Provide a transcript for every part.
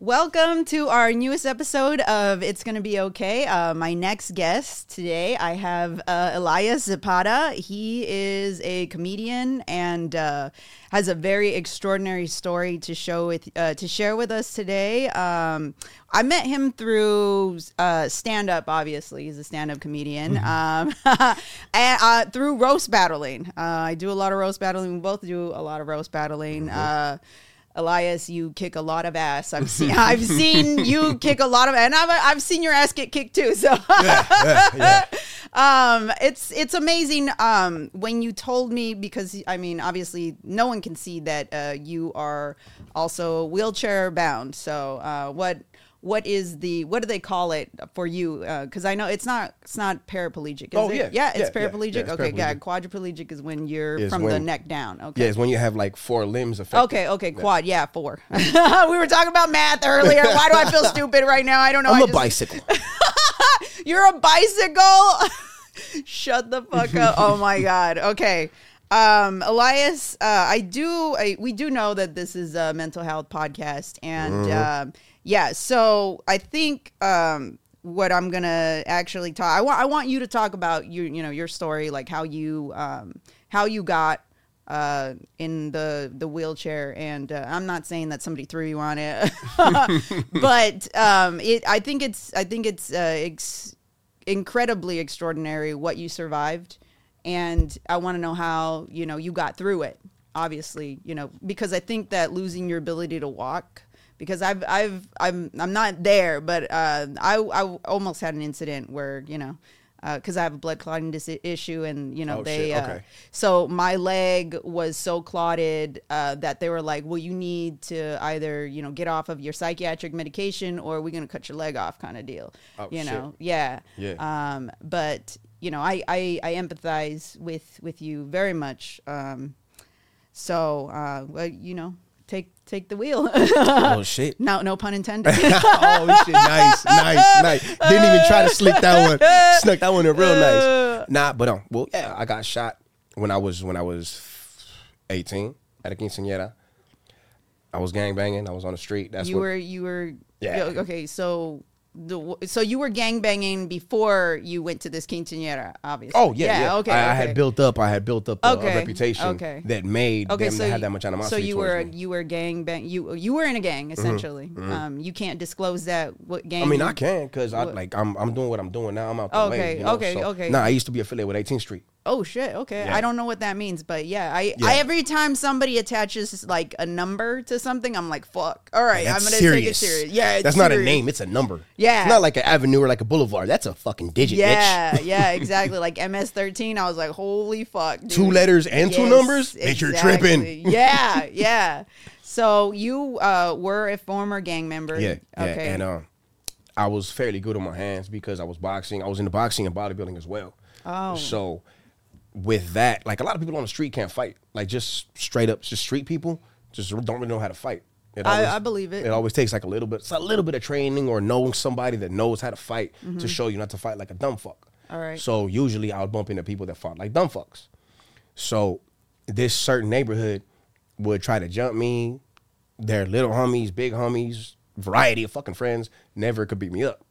Welcome to our newest episode of It's Gonna Be Okay. Uh, my next guest today, I have uh, Elias Zepeda. He is a comedian and uh, has a very extraordinary story to show with uh, to share with us today. Um, I met him through uh, stand up. Obviously, he's a stand up comedian. Um, and uh, through roast battling, uh, I do a lot of roast battling. We both do a lot of roast battling. Uh, Elias, you kick a lot of ass. I've seen I've seen you kick a lot of and I've I've seen your ass get kicked too. So um it's it's amazing um when you told me because I mean obviously no one can see that uh you are also wheelchair bound. So uh what what is the what do they call it for you? Because I know it's not it's not paraplegic. Is Oh, it? yeah. yeah, it's Yeah, paraplegic. Yeah, it's okay, yeah. Quadriplegic is when you're Is from the neck down. Okay. Yeah, it's when you have like four limbs affected. Okay, okay, quad, yeah, four. we were talking about math earlier. Why do I feel stupid right now? I don't know. I'm I a just- bicycle. You're a bicycle. Shut the fuck up. Oh my god. Okay. Um, Elias, uh, I do. I, we do know that this is a mental health podcast, and um, yeah. So I think um, what I'm gonna actually talk. I want. I want you to talk about you. You know your story, like how you um, how you got uh, in the the wheelchair. And uh, I'm not saying that somebody threw you on it, but um, it. I think it's. I think it's. Uh, ex- incredibly extraordinary what you survived and i want to know how you know you got through it obviously you know because i think that losing your ability to walk because i've i've i'm i'm not there but uh i i almost had an incident where you know because I have a blood clotting dis- issue, and you know Oh, they. Uh, okay. so my leg was so clotted uh, that they were like, "Well, you need to either you know get off of your psychiatric medication, or we're gonna cut your leg off," kind of deal. Oh, you shit. know, yeah. Yeah. Um, but you know, I, I I empathize with with you very much. Um, so uh, well, you know, take take the wheel. oh shit. no, no pun intended. oh shit, nice, nice, nice. Didn't even try to slip that one. Snuck that one in real nice. Nah, but um, well, yeah, I got shot when I was when I was 18 at a quinceañera. I was gang banging. I was on the street. That's you what, were you were Yeah. okay. So the so you were gang banging before you went to this quinceañera, obviously. Oh yeah, yeah. Okay, I, I had built up. I had built up a, a reputation okay. that made Okay, them so you- that much animosity. So you were me. Mm-hmm, you were gang bang you you were in a gang essentially. Um, you can't disclose that what gang. I mean, I can because I like I'm I'm doing what I'm doing now. I'm out the Okay, way. You know? okay, So- okay. Nah, I used to be affiliated with 18th Street. Oh shit! Okay, Yeah. I don't know what that means, but yeah, I, Yeah. I every time somebody attaches like a number to something, I'm like, fuck. All right, I'm gonna serious. take it serious. Yeah, it's that's not a name. It's a number. Yeah. it's not like an avenue or like a boulevard. That's a fucking digit. Yeah, bitch. yeah, exactly. Like MS13, I was like, holy fuck. Dude. Two letters and two Yes, numbers. Bitch, you're tripping. yeah, yeah. So you uh, were a former gang member. Yeah, yeah. Okay. And um, I was fairly good on my hands because I was boxing. I was into boxing and bodybuilding as well. Oh. So with that, like a lot of people on the street can't fight. Like just straight up, just street people just don't really know how to fight. It I- I believe it. It always takes like a little bit, it's a little bit of training or knowing somebody that knows how to fight Mm-hmm. to show you not to fight like a dumb fuck. All right. So usually I would bump into people that fought like dumb fucks. So this certain neighborhood would try to jump me. Their little homies, big homies, variety of fucking friends never could beat me up.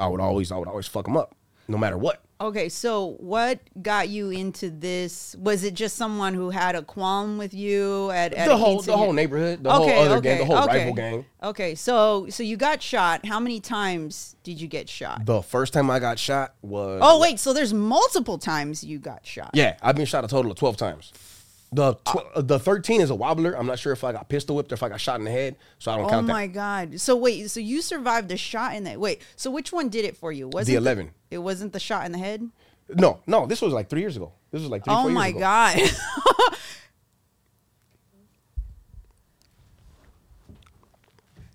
I would always, I would always fuck them up, no matter what. Okay, so what got you into this? Was it just someone who had a qualm with you at, at the whole, the whole neighborhood, the whole other gang, the whole okay. rival gang. Okay, so so you got shot. How many times did you get shot? The first time I got shot was oh wait, so there's multiple times you got shot. Yeah, I've been shot a total of twelve times. The tw- uh, the thirteen is a wobbler. I'm not sure if I got pistol whipped or if I got shot in the head, so I don't count. Oh count my that. god. So wait, so you survived the shot in the wait. So which one did it for you? Was The it 11. it wasn't the shot in the head. No, no, this was like three years ago. This was like three. Oh four years ago. Oh my god.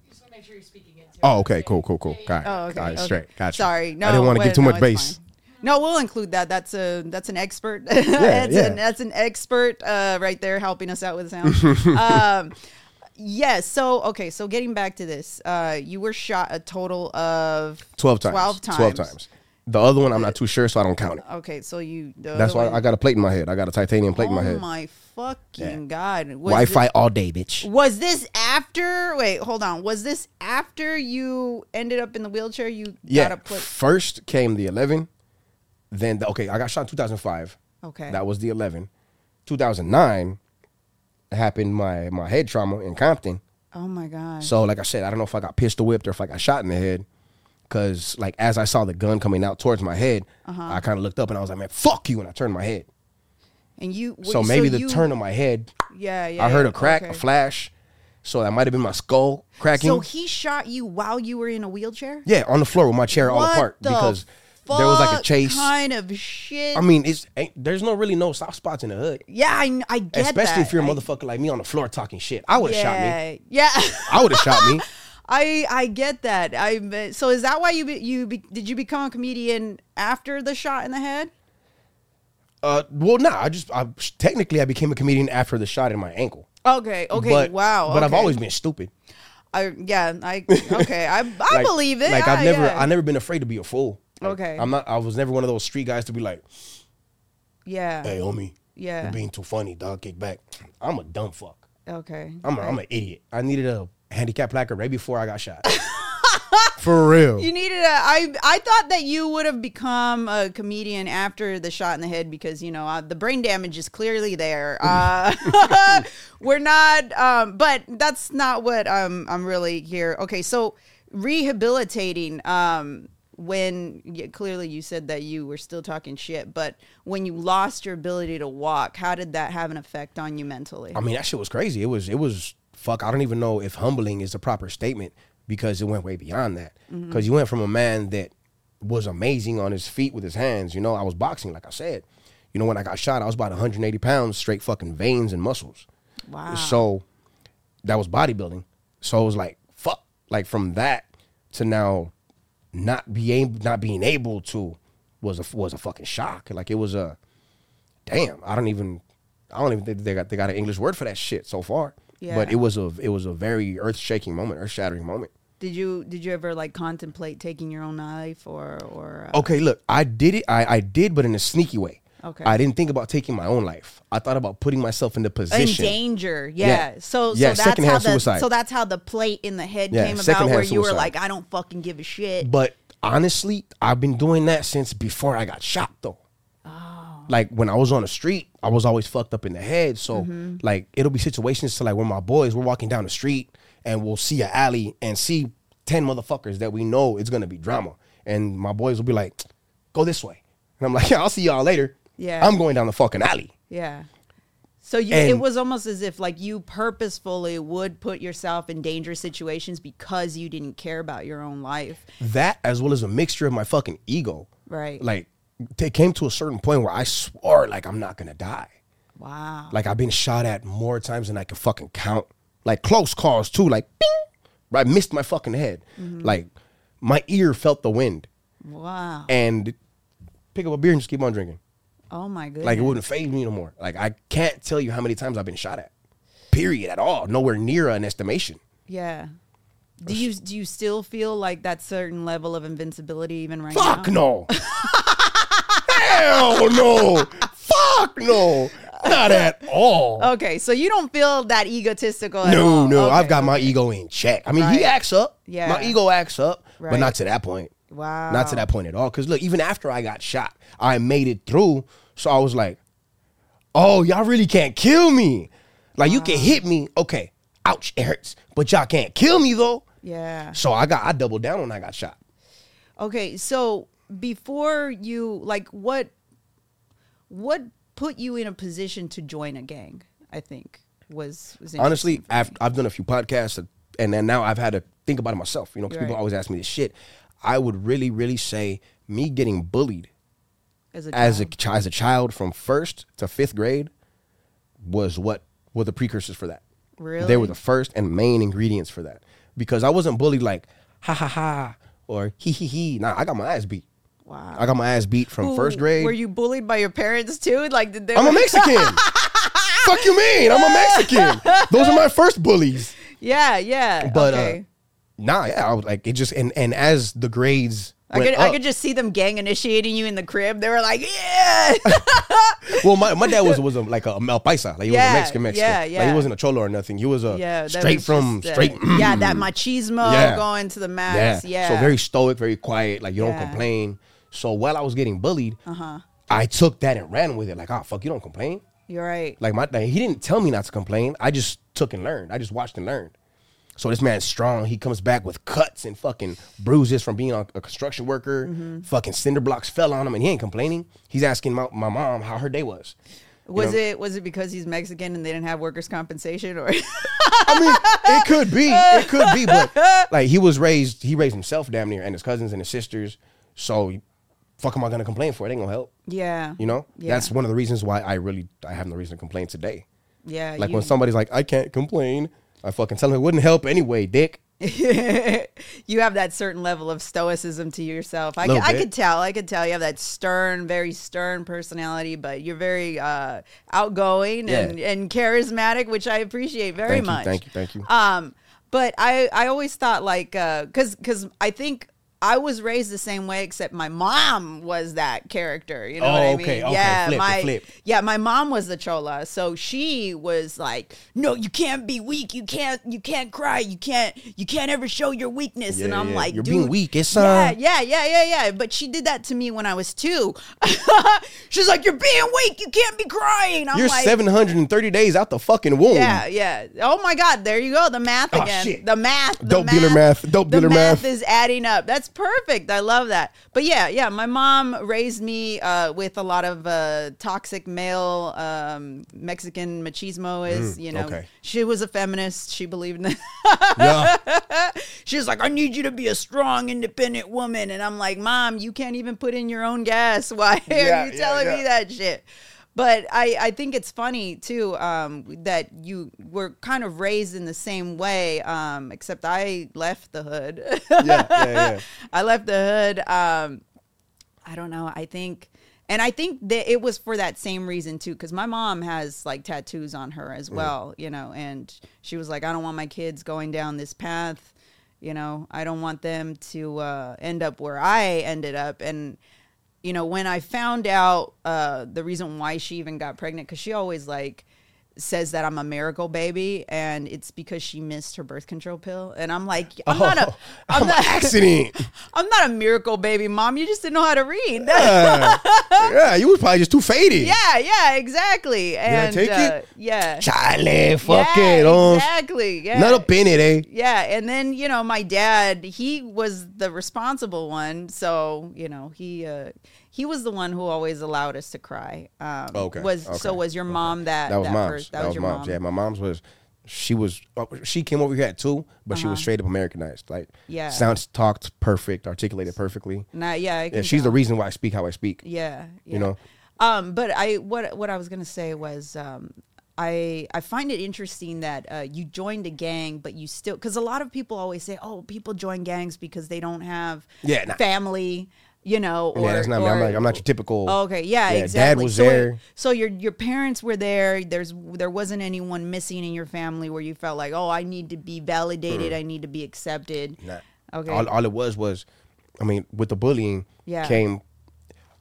Just want to make sure you're speaking into Oh, okay, cool, cool, cool. Got it. Oh, okay. All right, okay. straight. Gotcha. Sorry, no. I didn't want to wait, get too no, much it's bass. fine. No, we'll include that. That's a that's an expert. that's, yeah. An, that's an expert uh, right there helping us out with sound. um, yes. So okay. So getting back to this, uh, you were shot a total of 12 times. 12 times. 12 times. The other one, I'm not too sure, so I don't count it. Okay, so you. That's why one- I got a plate in my head. I got a titanium plate in my head. Oh my fucking Yeah. god! Was Wi-Fi all day, bitch. was this after? Wait, hold on. Was this after you ended up in the wheelchair? You Yeah. got a plate. First came the 11. Then the, okay, I got shot in 2005. Okay. That was the 11. 2009 happened my my head trauma in Compton. oh my god. So like I said, I don't know if I got pistol whipped or if I got shot in the head. Cause like as I saw the gun coming out towards my head, Uh-huh. I kind of looked up and I was like, "Man, fuck you!" And I turned my head. and you. So maybe the you- turn of my head, Yeah, yeah. I heard a crack, okay. a flash. So that might have been my skull cracking. So he shot you while you were in a wheelchair. yeah, on the floor with my chair all apart because there was like a chase. Kind of shit. I mean, it's ain't, there's no really no soft spots in the hood. yeah, I, I get Especially that. if you're a I- motherfucker like me on the floor talking shit. I would have shot me. Yeah, yeah. I would have shot me. I I get that. I so is that why you be, you be, did you become a comedian after the shot in the head? Uh, well, nah. I just I, technically I became a comedian after the shot in my ankle. Okay, okay, but, wow. But I've okay. always been stupid. I yeah, I okay, I I Like- believe it. Like I've I- never yeah. I never been afraid to be a fool. Like, Okay. I'm not. I was never one of those street guys to be like, yeah, "Hey, homie, yeah. you're being too funny, dog. Kick back." I'm a dumb fuck. okay, I'm a, I'm an idiot. I needed a handicap placard right before I got shot. For real. You needed a. I I thought that you would have become a comedian after the shot in the head because you know uh, the brain damage is clearly there. Uh, we're not, um, but that's not what um, I'm really here. Okay, so rehabilitating. Um, when yeah, clearly you said that you were still talking shit, but when you lost your ability to walk, how did that have an effect on you mentally? I mean, that shit was crazy. It was, it was, fuck, I don't even know if humbling is the proper statement because it went way beyond that. Mm-hmm. Because you went from a man that was amazing on his feet with his hands. You know, I was boxing, like I said. You know, when I got shot, I was about 180 pounds, straight fucking veins and muscles. Wow. So that was bodybuilding. So it was like, fuck. Like from that to now not be able, not being able to was a was a fucking shock. Like it was a damn. I don't even I don't even think they got they got an English word for that shit so far. Yeah. But it was a it was a very earth shaking moment, earth shattering moment. Did you did you ever like contemplate taking your own life or or uh, Okay, look, I did it. I, I did, but in a sneaky way. Okay. I didn't think about taking my own life. I thought about putting myself in the in position. danger? Yeah. Yeah. So Yeah, so that's how the suicide. so that's how the plate in the head Yeah, came about, where you were like, I don't fucking give a shit. But honestly, I've been doing that since before I got shot though. Oh. Like when I was on the street, I was always fucked up in the head. So Mm-hmm. like it'll be situations to like when my boys we're walking down the street and we'll see an alley and see ten motherfuckers that we know it's gonna be drama. And my boys will be like, go this way. And I'm like, yeah, I'll see y'all later. Yeah. I'm going down the fucking alley. Yeah. So you, it was almost as if like you purposefully would put yourself in dangerous situations because you didn't care about your own life. That as well as a mixture of my fucking ego. Right. Like it came to a certain point where I swore like I'm not gonna die. Wow. Like I've been shot at more times than I can fucking count. Like close calls too. Like bing, I missed my fucking head. Mm-hmm. Like my ear felt the wind wow. and pick up a beer and just keep on drinking. Oh my goodness. Like it wouldn't phase me no more. Like I can't tell you how many times I've been shot at. Period at all. Nowhere near an estimation. Yeah. Do you do you still feel like that certain level of invincibility even right Fuck now? no. Hell no. Fuck no. Not at all. Okay, so you don't feel that egotistical at No, all. no, Okay, I've got my ego in check. I mean, Right. he acts up. Yeah. My ego acts up, Right. but not to that point. Wow. Not to that point at all. Because look, even after I got shot, I made it through. So I was like, oh, y'all really can't kill me. Like, you can hit me. Okay, ouch, it hurts. But y'all can't kill me, though. Yeah. So I got, I doubled down when I got shot. Okay, so before you like what what put you in a position to join a gang? I think was, was Honestly, I've. I've done a few podcasts and then now I've had to think about it myself, you know, because people always ask me this shit. I would really, really say me getting bullied as a as a child. as a child from first to fifth grade was what were the precursors for that. Really? They were the first and main ingredients for that because I wasn't bullied like ha ha ha or he he he. Nah, I got my ass beat. wow. I got my ass beat from Ooh, first grade. Were you bullied by your parents too? Like did they I'm a Mexican. Fuck you mean? I'm a Mexican. Those are my first bullies. Yeah, yeah. But okay. uh, nah, yeah, I was like it just and and as the grades I could, I could just see them gang initiating you in the crib. They were like, yeah. Well, my, my dad was was a, like a Mel Paisa, like he was a Mexican Mexican. yeah, Like yeah. he wasn't a cholo or nothing. He was a yeah. straight was from just, uh, straight. yeah, that machismo Yeah. going to the yeah. max. Yeah. So very stoic, very quiet. Like you don't complain. So while I was getting bullied, Uh-huh. I took that and ran with it. Like, oh fuck, you don't complain. You're right. Like my he didn't tell me not to complain. I just took and learned. I just watched and learned. So this man's strong. He comes back with cuts and fucking bruises from being a, a construction worker. Mm-hmm. Fucking cinder blocks fell on him, and he ain't complaining. He's asking my, my mom how her day was. You Was know? it was it because he's Mexican and they didn't have workers' compensation or I mean, it could be. It could be, but like he was raised, he raised himself damn near, and his cousins and his sisters. So, fuck, am I gonna complain for? It ain't gonna help. Yeah. You know, Yeah. that's one of the reasons why I really I have no reason to complain today. Yeah. Like you- when somebody's like, I can't complain, I fucking tell him it wouldn't help anyway, dick. you have that certain level of stoicism to yourself. I, I could tell. I could tell you have that stern, very stern personality, but you're very uh, outgoing and, Yeah. and charismatic, which I appreciate very Thank you, much. thank you, thank you. Um, but I, I always thought like, uh, cause, cause I think I was raised the same way, except my mom was that character. You know Oh, what I okay, mean? okay, yeah, flip, my flip. yeah, my mom was the chola, so she was like, "No, you can't be weak. You can't, you can't cry. You can't, you can't ever show your weakness." and I'm yeah. like, You're Dude, being weak, it's, yeah, uh, yeah, yeah, yeah, yeah. But she did that to me when I was two. She's like, "You're being weak. You can't be crying." I'm You're like, 730 days out the fucking womb. yeah, yeah. Oh my God, there you go. The math Oh, again. shit. The math. The Dope dealer math. Dope the dealer math. is adding up. That's perfect. I love that. But yeah, yeah. My mom raised me uh, with a lot of uh, toxic male um, Mexican machismo. Is you know, Mm, okay. she was a feminist. She believed in that. Yeah. She was like, I need you to be a strong, independent woman. And I'm like, Mom, you can't even put in your own gas. Why are Yeah, you yeah, telling me that shit? But I, I think it's funny too um, that you were kind of raised in the same way, um, except I left the hood. yeah, yeah, yeah. I left the hood. Um, I don't know. I think, and I think that it was for that same reason too, because my mom has like tattoos on her Mm. as well, you know, and she was like, I don't want my kids going down this path. You know, I don't want them to uh, end up where I ended up. And, you know, when I found out uh, the reason why she even got pregnant, because she always like, says that I'm a miracle baby and it's because she missed her birth control pill and I'm like I'm not a Oh, I'm I'm not accident. I'm not a miracle baby, mom. You just didn't know how to read. yeah. yeah, you was probably just too faded. yeah, yeah, exactly. And take uh, it? yeah, Charlie, fuck yeah, it. Oh, exactly. Yeah, Not up in it, eh? yeah, and then you know my dad, he was the responsible one, so you know he uh, he was the one who always allowed us to cry. Um, Okay, Was so was your mom that That was mom's. pers- that, was, your mom's. mom. Yeah, my mom's was. She was. uh, She came over here at two, but she was Uh-huh. straight up Americanized. Like, Yeah. sounds talked perfect, articulated perfectly. Nah, yeah, I Yeah, can she's the reason why I speak how I speak. Yeah, yeah. You know? Um, but I what what I was gonna say was um, I I find it interesting that uh, you joined a gang, but you still because a lot of people always say, oh, people join gangs because they don't have Yeah, nah. family. You know, or, yeah, that's not me. I'm or- not. I'm not your typical. Oh, okay, yeah, Yeah, exactly. Dad was so there. so your your parents were there. There's there wasn't anyone missing in your family where you felt like, oh, I need to be validated. I need to be accepted. Nah. Okay. All, all it was was, I mean, with the bullying Yeah. came.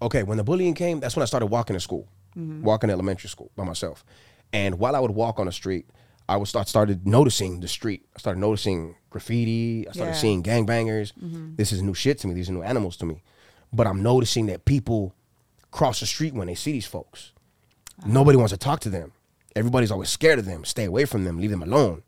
Okay, when the bullying came, that's when I started walking to school, Mm-hmm. walking to elementary school by myself. And while I would walk on the street, I would start started noticing the street. I started noticing graffiti. I started Yeah. Mm-hmm. seeing gangbangers. This is new shit to me. These are new animals to me. But I'm noticing that people cross the street when they see these folks. Nobody wants to talk to them. Everybody's always scared of them. Stay away from them. Leave them alone.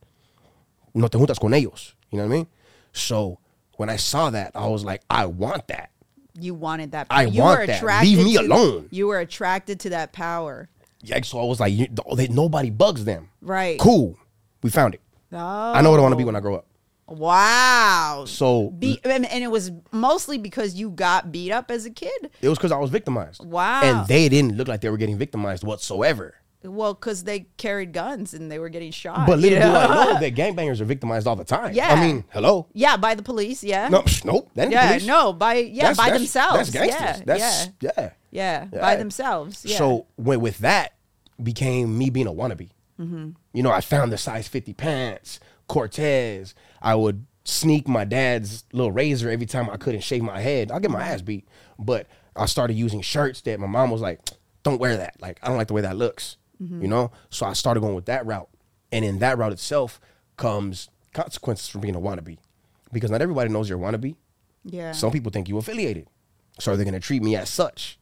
No te juntas con ellos. You know what I mean? So when I saw that, I was like, I want that. You wanted that. I you want that. Leave me to- alone. You were attracted to that power. Yeah, so I was like, you, they, nobody bugs them. Right. Cool. We found it. Oh. I know what I want to be when I grow up. Wow. So Be, and, and it was mostly because you got beat up as a kid. it was because I was victimized. Wow. And they didn't look like they were getting victimized whatsoever. Well, because they carried guns and they were getting shot. But little you do know? I know that gangbangers are victimized all the time. Yeah. I mean, hello. yeah, by the police. Yeah. No, psh, nope. That ain't Yeah. police. No. By yeah. That's- by that's- themselves. That's gangsters. Yeah. That's yeah. yeah. Yeah. Yeah. By themselves. Yeah. So when, with that became me being a wannabe. Mm-hmm. You know, I found the size 50 pants, Cortez. I would sneak my dad's little razor every time I couldn't shave my head. I'll get my ass beat. But I started using shirts that my mom was like, don't wear that. Like, I don't like the way that looks. Mm-hmm. You know? So I started going with that route. And in that route itself comes consequences from being a wannabe. Because not everybody knows you're a wannabe. Yeah. Some people think you affiliated. So they're gonna treat me as such.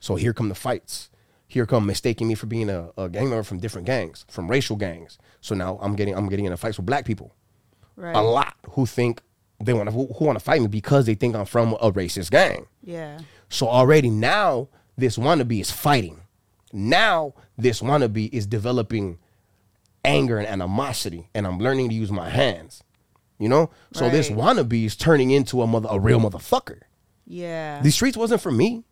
So here come the fights. Here come mistaking me for being a, a gang member from different gangs, from racial gangs. So now I'm getting I'm getting in fights with black people. Right. A lot who think they want to who, who want to fight me because they think I'm from a racist gang. Yeah. So already now this wannabe is fighting. Now this wannabe is developing anger and animosity, and I'm learning to use my hands. You know, so this wannabe is turning into a mother, a real motherfucker. Yeah. These streets wasn't for me.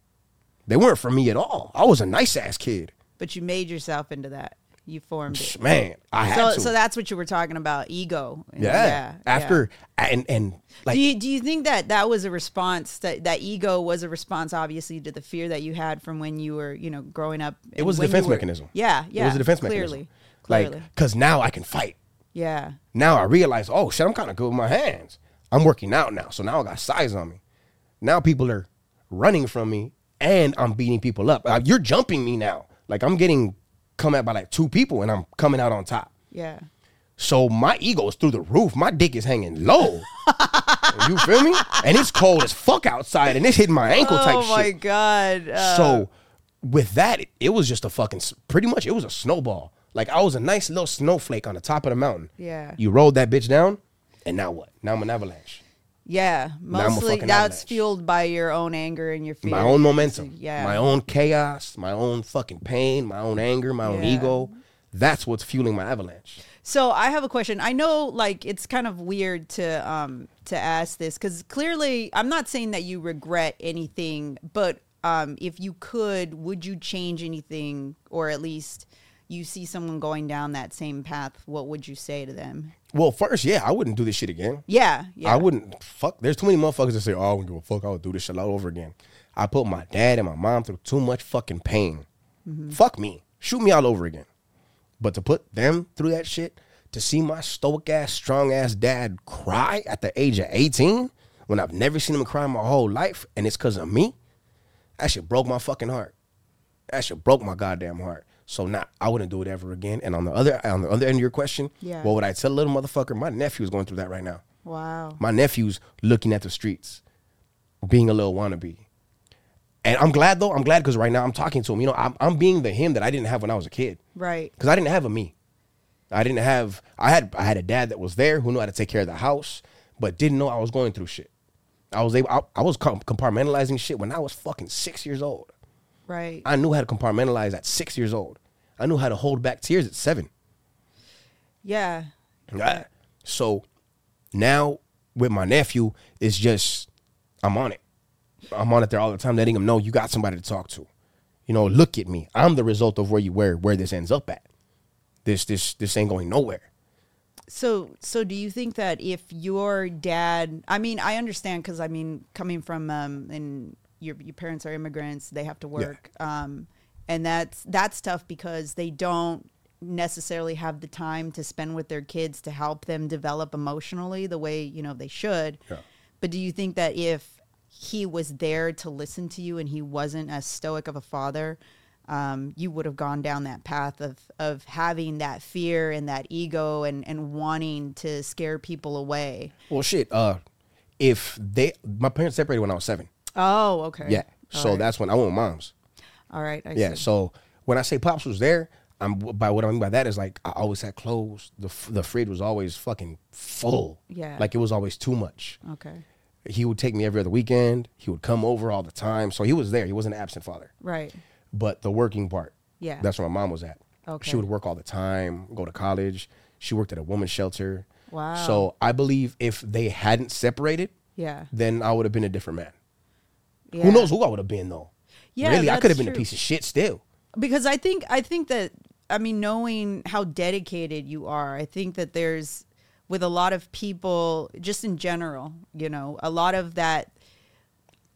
They weren't for me at all. I was a nice ass kid. but you made yourself into that. You formed it. Man, I had So, to. so that's what you were talking about, ego. yeah. yeah. After and and like do you do you think that that was a response that that ego was a response obviously to the fear that you had from when you were you know growing up? it was a defense were- mechanism. Yeah, yeah. It was a defense clearly, mechanism. Clearly, Like, cause now I can fight. yeah, Now I realize, oh shit, I'm kind of good with my hands. I'm working out now, so now I got size on me. Now people are running from me, and I'm beating people up. Uh, you're jumping me now. Like I'm getting come at by like two people, and I'm coming out on top. yeah. So my ego is through the roof. My dick is hanging low. you feel me? And it's cold as fuck outside, and it's hitting my ankle type Oh my god. Uh, so with that, it, it was just a fucking pretty much. It was a snowball. Like I was a nice little snowflake on the top of the mountain. Yeah. You rolled that bitch down, and now what? Now I'm an avalanche. Yeah, mostly that's fueled by your own anger and your fear. My own momentum. Yeah. My own chaos. My own fucking pain. My own anger. My own Yeah. ego. That's what's fueling my avalanche. So I have a question. I know like it's kind of weird to um to ask this cuz clearly I'm not saying that you regret anything, but um if you could, would you change anything or at least you see someone going down that same path, what would you say to them? Well, first, yeah, I wouldn't do this shit again. Yeah, yeah. I wouldn't fuck. There's too many motherfuckers that say, "Oh, I wouldn't give a fuck. I would do this shit all over again." I put my dad and my mom through too much fucking pain. Mm-hmm. Fuck me. Shoot me all over again. But to put them through that shit, to see my stoic ass, strong ass dad cry at the age of 18 when I've never seen him cry my whole life, and it's because of me, that shit broke my fucking heart. That shit broke my goddamn heart. So now I wouldn't do it ever again. And on the other on the other end of your question, Yeah. what would I tell a little motherfucker? My nephew's going through that right now. wow. My nephew's looking at the streets, being a little wannabe. And I'm glad though. I'm glad because right now I'm talking to him. You know, I'm, I'm being the him that I didn't have when I was a kid. Right. Because I didn't have a me. I didn't have. I had. I had a dad that was there who knew how to take care of the house, but didn't know I was going through shit. I was able. I, I was compartmentalizing shit when I was fucking six years old. Right. I knew how to compartmentalize at six years old. I knew how to hold back tears at seven. yeah. Right. So now with my nephew, it's just I'm on it. I'm on it there all the time, letting him know you got somebody to talk to. You know, look at me. I'm the result of where you where where this ends up at. This this this ain't going nowhere. So, so do you think that if your dad, I mean, I understand because I mean, coming from um, and your your parents are immigrants, they have to work, um, and that's that's tough because they don't necessarily have the time to spend with their kids to help them develop emotionally the way you know they should. Yeah. But do you think that if he was there to listen to you and he wasn't as stoic of a father, um, you would have gone down that path of of having that fear and that ego and and wanting to scare people away. Well shit, uh if they my parents separated when I was seven. Oh, okay. Yeah. All so right. that's when I went with moms. all right. I Yeah. see. So when I say pops was there, I'm by what I mean by that is like I always had clothes. The the fridge was always fucking full. Yeah. Like it was always too much. Okay. He would take me every other weekend. He would come over all the time. So he was there. He wasn't an absent father. Right. But the working part, Yeah. that's where my mom was at. Okay. She would work all the time, go to college. She worked at a woman's shelter. Wow. So I believe if they hadn't separated, Yeah. then I would have been a different man. Yeah. Who knows who I would have been though? Yeah, really, I could have been a piece of shit still. because I think I think that I mean knowing how dedicated you are, I think that there's with a lot of people just in general, you know, a lot of that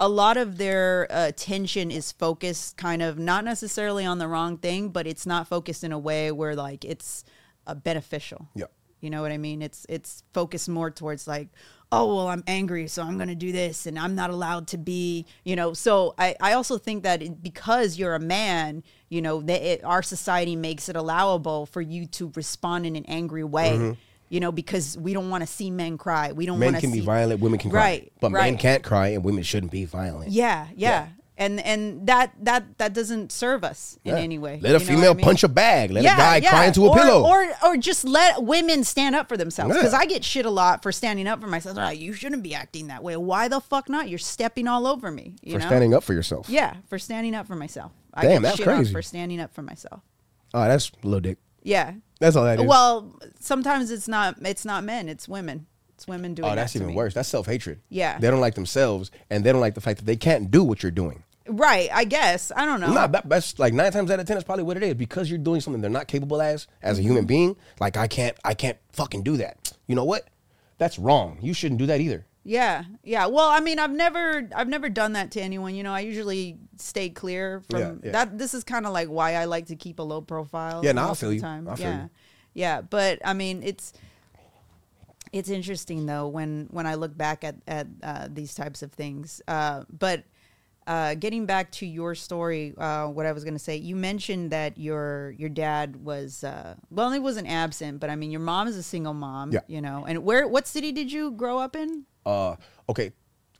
a lot of their uh, attention is focused kind of not necessarily on the wrong thing, but it's not focused in a way where like it's uh, beneficial. Yeah. You know what I mean? It's it's focused more towards like, oh well, I'm angry, so I'm gonna do this, and I'm not allowed to be, you know. So I I also think that it, because you're a man, you know, that it, our society makes it allowable for you to respond in an angry way. Mm-hmm. You know, because we don't want to see men cry. We don't Men want to can see be violent, women can cry. Right, But men can't cry and women shouldn't be violent. Yeah, yeah. Yeah. And and that that that doesn't serve us in Yeah. any way. Let a You know what female I mean? punch a bag. Let a guy cry into a or, pillow. Or or just let women stand up for themselves. Yeah. Because I get shit a lot for standing up for myself. Like, you shouldn't be acting that way. Why the fuck not? You're stepping all over me. You for know? standing up for yourself. Yeah, for standing up for myself. I Damn, get that's shit crazy. for standing up for myself. Oh, that's a little dick. Yeah. That's all that is. Well, sometimes it's not it's not men, it's women. It's women doing oh, that that's to even me. worse. That's self hatred. Yeah. They don't like themselves and they don't like the fact that they can't do what you're doing. Right, I guess. I don't know. No, that, that's like nine times out of ten. That's probably what it is because you're doing something they're not capable as as a Mm-hmm. human being. Like I can't, I can't fucking do that. You know what? That's wrong. You shouldn't do that either. Yeah, yeah. Well, I mean, I've never, I've never done that to anyone. You know, I usually stay clear from Yeah, yeah. that. This is kind of like why I like to keep a low profile. Yeah, no, I feel you. Time. I feel yeah, you. yeah. But I mean, it's it's interesting though when when I look back at at uh, these types of things. Uh, but uh, getting back to your story, uh, what I was going to say, you mentioned that your your dad was uh, well, he wasn't absent, but I mean, your mom is a single mom. Yeah. You know, and where what city did you grow up in? Uh, okay,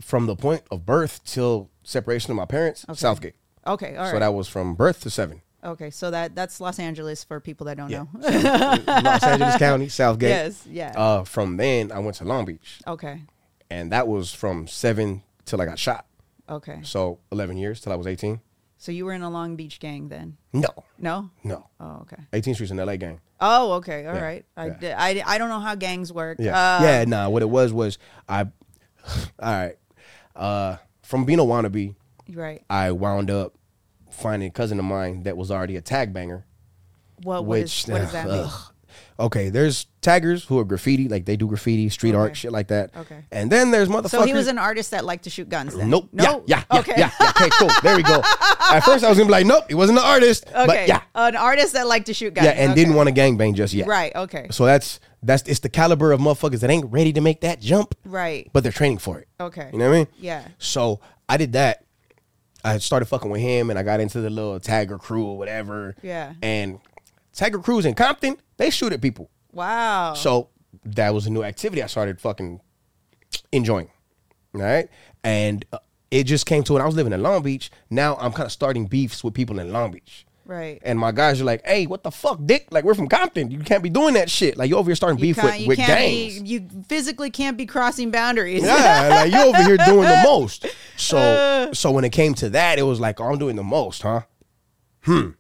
from the point of birth till separation of my parents, Southgate. Okay, all right. so that was from birth to seven. Okay, so that that's Los Angeles for people that don't Yeah. know. Los Angeles County, Southgate. Yes, yeah. Uh, from then I went to Long Beach, okay, and that was from seven till I got shot. Okay. So eleven years till I was eighteen. So you were in a Long Beach gang then? No, No. no. Oh, okay. 18th Street's an LA gang. Oh, okay. All Yeah, right. I, yeah. I I don't know how gangs work. Yeah, Uh, yeah. Nah, what it was was I. all right, uh, from being a wannabe, Right. I wound up finding a cousin of mine that was already a tag banger. What what, which is, what does that mean? ugh. Okay, there's taggers who are graffiti, like they do graffiti, street art, shit like that. Okay. And then there's motherfuckers. So he was an artist that liked to shoot guns. Then? Nope. No. Yeah, yeah, yeah, okay. yeah, yeah. Okay, cool. There we go. At first, I was gonna be like, nope, he wasn't an artist. Okay. But yeah, An artist that liked to shoot guns. yeah, and Okay. didn't want to gangbang just yet. Right. Okay. So that's that's it's the caliber of motherfuckers that ain't ready to make that jump, Right. but they're training for it. Okay. You know what I mean? Yeah. So I did that. I started fucking with him, and I got into the little tagger crew or whatever. Yeah. And tagger crews in Compton, they shoot at people. Wow. So that was a new activity I started fucking enjoying. Right? And uh, it just came to it. I was living in Long Beach. Now I'm kind of starting beefs with people in Long Beach. right. And my guys are like, hey, what the fuck, dick? Like, we're from Compton. You can't be doing that shit. Like, you over here starting You beef with, you with can't gangs. Be, you physically can't be crossing boundaries. yeah, like you over here doing the most. So Uh. so when it came to that, it was like, oh, I'm doing the most, huh? Hmm.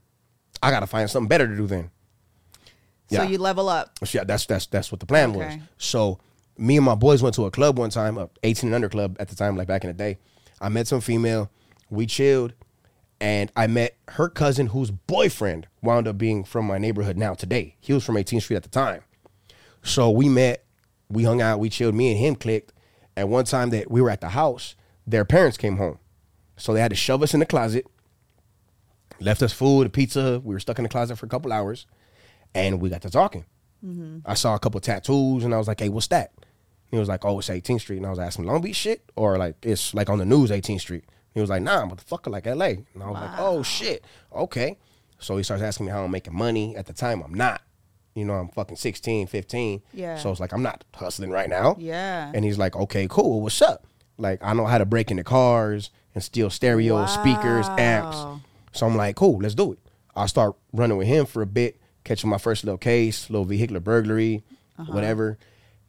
I gotta find something better to do then. So Yeah. you level up. Yeah, that's that's that's what the plan was. So me and my boys went to a club one time, a 18 and under club at the time, like back in the day. I met some female, we chilled, and I met her cousin whose boyfriend wound up being from my neighborhood now today. He was from 18th Street at the time. So we met, we hung out, we chilled, me and him clicked. And one time that we were at the house, their parents came home. So they had to shove us in the closet, left us food, a pizza. We were stuck in the closet for a couple hours, and we got to talking. Mm-hmm. I saw a couple tattoos, and I was like, "Hey, what's that?" He was like, "Oh, it's 18th Street," and I was asking, "Long Beach shit, or like it's like on the news 18th Street?" He was like, "Nah, motherfucker, like L.A." And I was like, "Oh shit, okay." So he starts asking me how I'm making money. At the time, I'm not. You know, I'm fucking 16, 15. Yeah. So it's like I'm not hustling right now. Yeah. And he's like, "Okay, cool. What's up?" Like I know how to break into cars and steal stereos, speakers, amps. So I'm like, cool, let's do it. I start running with him for a bit, catching my first little case, little vehicular burglary, Uh-huh. whatever.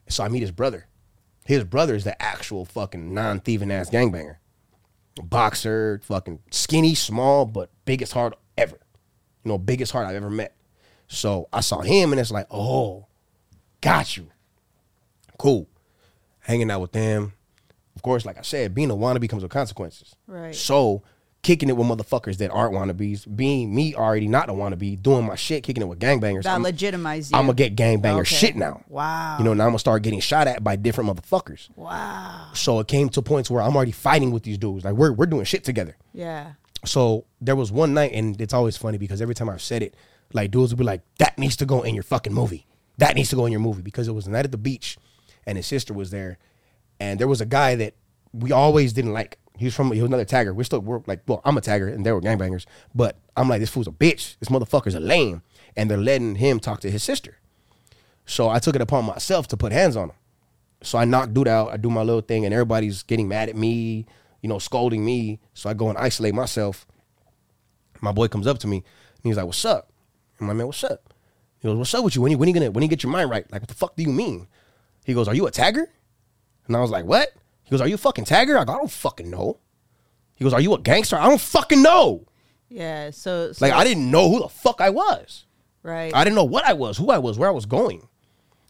So I meet his brother. His brother is the actual fucking non-thieving ass gangbanger. Boxer, fucking skinny, small, but biggest heart ever. You know, biggest heart I've ever met. So I saw him and it's like, oh, got you. Cool. Hanging out with them. Of course, like I said, being a wannabe comes with consequences. Right. So kicking it with motherfuckers that aren't wannabes, being me already not a wannabe, doing my shit, kicking it with gangbangers. That I'm, legitimized you. I'm gonna get gangbanger Okay. shit now. Wow. You know, now I'm gonna start getting shot at by different motherfuckers. Wow. So it came to points where I'm already fighting with these dudes. Like we're we're doing shit together. Yeah. So there was one night, and it's always funny because every time I've said it, like dudes will be like, "That needs to go in your fucking movie." that needs to go in your movie because it was a night at the beach, and his sister was there, and there was a guy that we always didn't like. He was from he was another tagger. We're still we're like well I'm a tagger and they were gangbangers, but I'm like this fool's a bitch. This motherfucker's a lame, and they're letting him talk to his sister. So I took it upon myself to put hands on him. So I knock dude out. I do my little thing, and everybody's getting mad at me, you know, scolding me. So I go and isolate myself. My boy comes up to me and he's like, "What's up?" And my man, "What's up?" He goes, "What's up with you? When you when you gonna when you get your mind right? Like, what the fuck do you mean?" He goes, "Are you a tagger?" And I was like, "What?" He goes, "Are you fucking tagger?" I go, "I don't fucking know." He goes, "Are you a gangster?" I don't fucking know. Yeah. So, so Like, I didn't know who the fuck I was. right. I didn't know what I was, who I was, where I was going.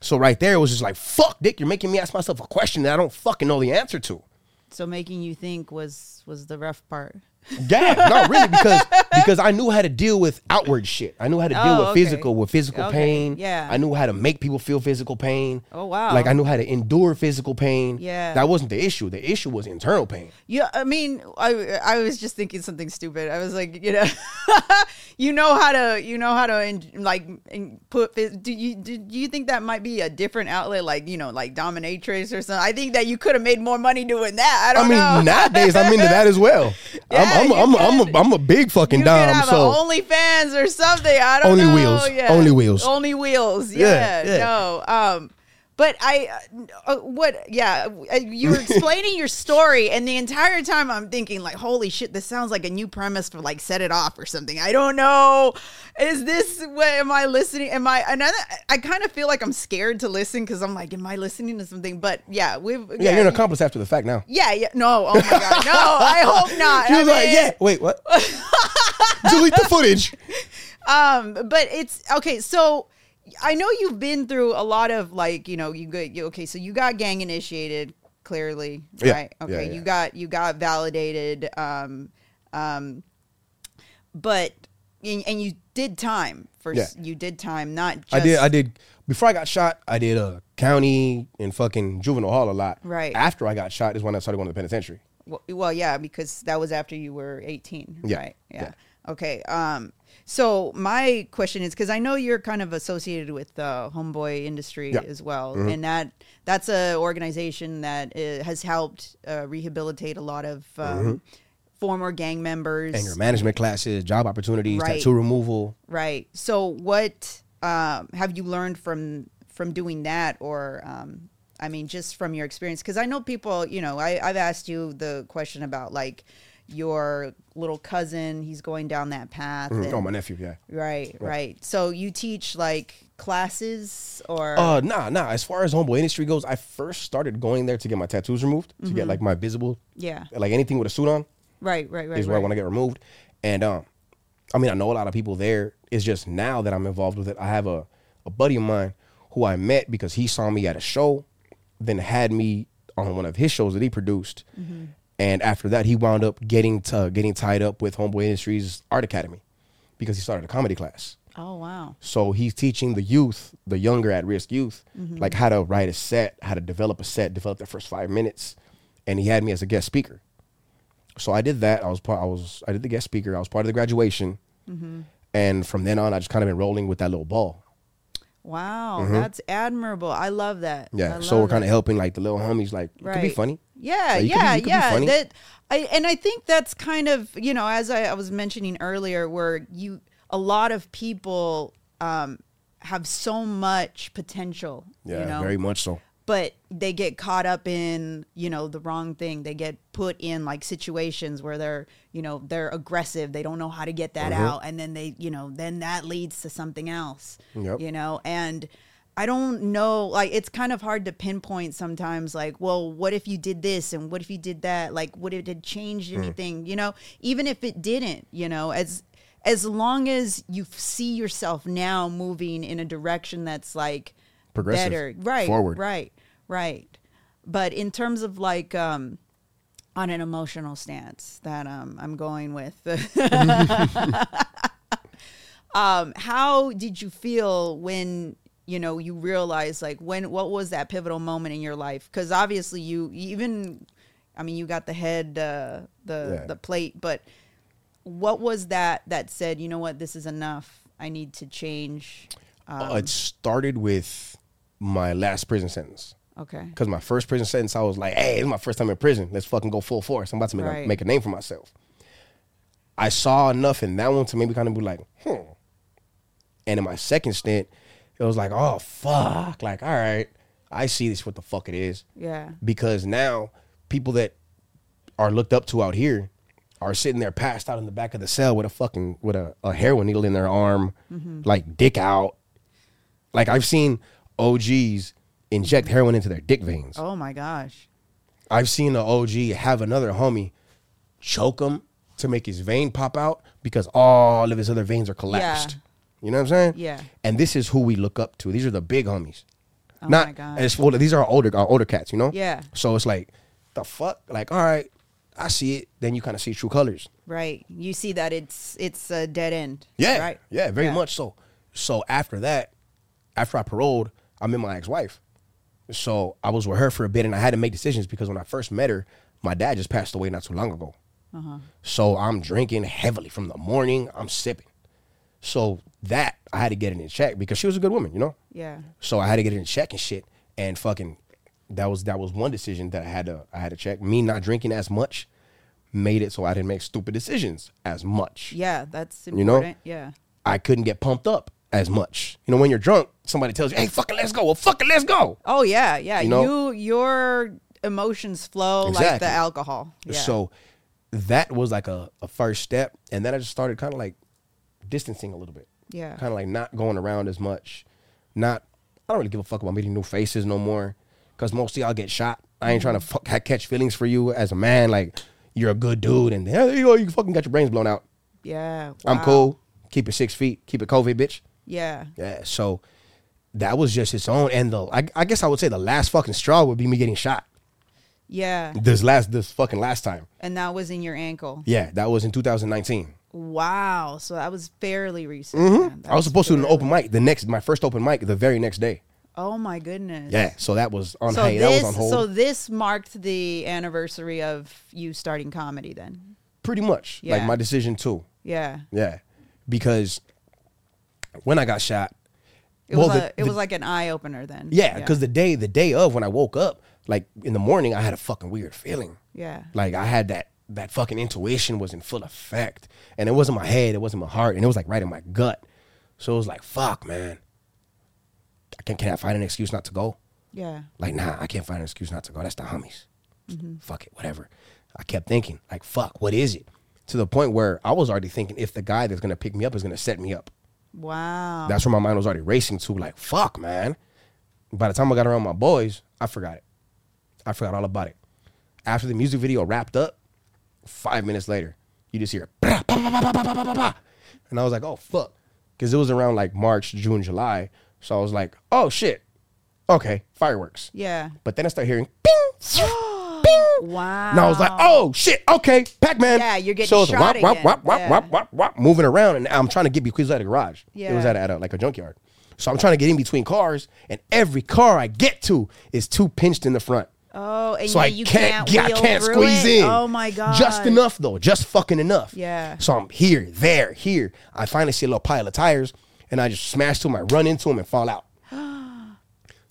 So right there, it was just like, fuck, Dick, you're making me ask myself a question that I don't fucking know the answer to. so making you think was was the rough part. Yeah, no, really, because because I knew how to deal with outward shit. I knew how to deal Oh, with okay. physical, with physical Okay, pain. yeah. I knew how to make people feel physical pain. Oh, wow. Like I knew how to endure physical pain. Yeah. that wasn't the issue. The issue was internal pain. Yeah, I mean, I I was just thinking something stupid. I was like, you know, you know how to you know how to in, like in, put. Do you do, do you think that might be a different outlet, like you know, like dominatrix or something? I think that you could have made more money doing that. I I don't mean, know. nowadays I'm into that as well. Yeah, I'm, I'm, I'm, I'm, a, I'm a big fucking you have So OnlyFans or something. I don't Only know. wheels. Yeah. Only wheels. Only wheels. Yeah, Yeah. yeah. No. Um. But I, uh, uh, what? Yeah, uh, you were explaining your story, and the entire time I'm thinking, like, holy shit, this sounds like a new premise for like Set It Off or something. I don't know. Is this what am I listening? Am I? Another? I kind of feel like I'm scared to listen because I'm like, am I listening to something? But yeah, we've yeah, you're an accomplice after the fact now. yeah, yeah. No, oh my god, no. I hope not. She I was like, mean- yeah, wait, what? Delete the footage. um but it's okay so i know you've been through a lot of like you know you got you, okay so you got gang initiated clearly Yeah. right okay yeah. you got you got validated um um but and, and you did time for Yeah. you did time not just I did. I did. Before I got shot, I did a county and fucking juvenile hall a lot. Right. After I got shot is when I started going to the penitentiary. Well, well, yeah, because that was after you were 18, Yeah, right? Yeah. yeah. Okay. Um. So my question is because I know you're kind of associated with the homeboy industry Yeah. Mm-hmm. as well, and that that's a organization that uh, has helped uh, rehabilitate a lot of um, former gang members. Mm-hmm. Anger management classes, job opportunities, Right. tattoo removal. Right. So what um, have you learned from from doing that, or um, I mean, just from your experience? Because I know people. You know, I, I've asked you the question about like your little cousin. He's going down that path. Mm, and- Oh, my nephew, yeah. right. Right. So you teach like classes or Uh, nah, nah. As far as homeboy industry goes, I first started going there to get my tattoos removed, to Mm-hmm. get like my visible, yeah. like anything with a suit on Right. Right. Right. is where I want to get removed. And um, I mean, I know a lot of people there. It's just now that I'm involved with it. I have a, a buddy of mine who I met because he saw me at a show, then had me on one of his shows that he produced. Mm-hmm. And after that, he wound up getting to getting tied up with Homeboy Industries Art Academy because he started a comedy class. Oh wow. So he's teaching the youth, the younger at risk youth, Mm-hmm. like how to write a set, how to develop a set, develop their first five minutes, and he had me as a guest speaker. So I did that. I was part. I was. I did the guest speaker. I was part of the graduation, Mm-hmm. and from then on, I just kind of been rolling with that little ball. Wow. That's admirable. I love that. Mm-hmm. Yeah. So we're kind of helping like the little homies. Like it could be funny. Yeah, Yeah, you could be- yeah, be yeah. That I and I think that's kind of you know as I, I was mentioning earlier, where you a lot of people um, have so much potential. Yeah. you know? Very much so. But they get caught up in you know the wrong thing they get put in like situations where they're you know they're aggressive they don't know how to get that Mm-hmm. out and then they you know then that leads to something else Yep. you know and i don't know like it's kind of hard to pinpoint sometimes like well what if you did this and what if you did that like would it have changed Mm. anything you know even if it didn't you know as as long as you see yourself now moving in a direction that's like Progressive. better right Forward. right right but in terms of like um on an emotional stance that um i'm going with um how did you feel when you know you realized like when what was that pivotal moment in your life because obviously you even i mean you got the head uh the Yeah. the plate but what was that that said you know what this is enough i need to change Uh, it started with my last prison sentence. Okay. Because my first prison sentence, I was like, hey, it's my first time in prison. Let's fucking go full force. I'm about to make, Right. a, make a name for myself. I saw enough in that one to maybe kind of be like, hmm. And in my second stint, it was like, oh, fuck. Like, all right, I see this, what the fuck it is. Yeah. Because now people that are looked up to out here are sitting there passed out in the back of the cell with a fucking, with a, a heroin needle in their arm, like dick out. Like, I've seen OGs inject heroin into their dick veins. Oh my gosh. I've seen an OG have another homie choke him to make his vein pop out because all of his other veins are collapsed. Yeah. You know what I'm saying? Yeah. And this is who we look up to. These are the big homies. Oh Not my gosh. as well, these are older our older cats, you know? Yeah. So it's like, the fuck? Like, all right, I see it. Then you kind of see true colors. Right. You see that it's it's a dead end. Yeah. Right. Yeah, very much so. So after that, after I paroled, I met my ex-wife. So I was with her for a bit and I had to make decisions because when I first met her, my dad just passed away not too long ago. Uh-huh. So I'm drinking heavily from the morning. I'm sipping. So that I had to get it in check because she was a good woman, you know? Yeah. So I had to get it in check and shit. And fucking that was that was one decision that I had to I had to check. Me not drinking as much made it so I didn't make stupid decisions as much. Yeah. That's You know? Yeah. I couldn't get pumped up as much. You know, when you're drunk, somebody tells you, "Hey, fucking, let's go." Well, fucking, let's go. Oh yeah. Yeah. You You, your emotions flow like the alcohol. Yeah. So that was like a, a first step, and then I just started kind of like distancing a little bit. Yeah. Kind of like not going around as much. Not, I don't really give a fuck about meeting new faces no more, because mostly I'll get shot. I ain't trying to mm-hmm. fuck, catch feelings for you as a man. Like you're a good dude, and there you go. You fucking got your brains blown out. yeah. I'm cool. Keep it six feet. Keep it COVID, bitch. Yeah. Yeah, so that was just its own. And the I, I guess I would say the last fucking straw would be me getting shot. Yeah. This last this fucking last time. And that was in your ankle. Yeah, that was in 2019. Wow. So that was fairly recent. Mm-hmm. I was supposed to do an open mic the next my first open mic the very next day. Oh my goodness. Yeah, so that was on So hey, this, that was on hold. so this marked the anniversary of you starting comedy. Then, Pretty much. Like Yeah. my decision too. yeah, Yeah. Because when I got shot, it well, was the- a, it the- was like an eye opener. Then, yeah, because the day the day of when I woke up, like in the morning, I had a fucking weird feeling. yeah, Like I had that that fucking intuition was in full effect, and it wasn't my head, it wasn't my heart, and it was like right in my gut. So it was like, fuck, man. I can can I find an excuse not to go? yeah, Like, nah, I can't find an excuse not to go. That's the homies. Mm-hmm. Fuck it, whatever. I kept thinking, like, fuck, what is it? To the point where I was already thinking if the guy that's gonna pick me up is gonna set me up. Wow. That's where my mind was already racing to. Like, fuck, man. By the time I got around my boys, I forgot it. I forgot all about it. After the music video wrapped up, five minutes later, you just hear, bah, bah, bah, and I was like, oh, fuck. Because it was around like March, June, July. So I was like, oh, shit. Okay, fireworks. Yeah. But then I start hearing, Wow. And I was like, oh shit, okay, Pac Man. Yeah, you're getting so shot wop, wop, again. wop, wop, Yeah. wop, wop, wop, moving around, and I'm trying to get because at a garage. Yeah. It was at, a, at a, like a junkyard. So I'm trying to get in between cars, and every car I get to is too pinched in the front. Oh, and So yeah, I you can't, can't, get, I can't squeeze it? in. Oh my god. Just enough though, just fucking enough. Yeah. So I'm here, there, here. I finally see a little pile of tires, and I just smash to them. I run into them and fall out.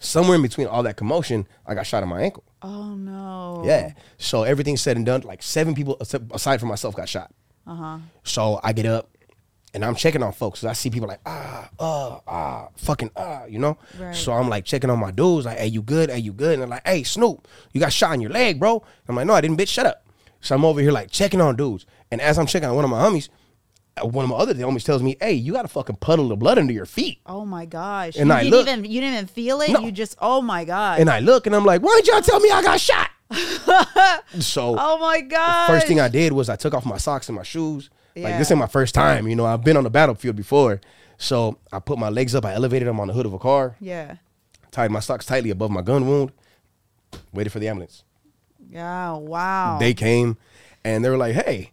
Somewhere in between all that commotion, I got shot in my ankle. Oh no. Yeah. So everything said and done, like seven people aside from myself got shot. Uh huh. So I get up and I'm checking on folks. So I see people like, ah, uh, ah, fucking, ah, you know? Right. So I'm like checking on my dudes, like, hey, you good? Hey, you good? And they're like, hey, Snoop, you got shot in your leg, bro. I'm like, no, I didn't, bitch, shut up. So I'm over here like checking on dudes. And as I'm checking on one of my homies, one of my other homies tells me, hey, you got a fucking puddle of blood under your feet. Oh my gosh. And you I didn't look- even you didn't even feel it. No. You just oh my god. And I look and I'm like, why did y'all tell me I got shot? so oh my god. first thing I did was I took off my socks and my shoes. Like Yeah. this ain't my first time, you know. I've been on the battlefield before, so I put my legs up. I elevated them on the hood of a car, Yeah. tied my socks tightly above my gun wound, waited for the ambulance. Yeah. Wow. They came, and they were like, "Hey,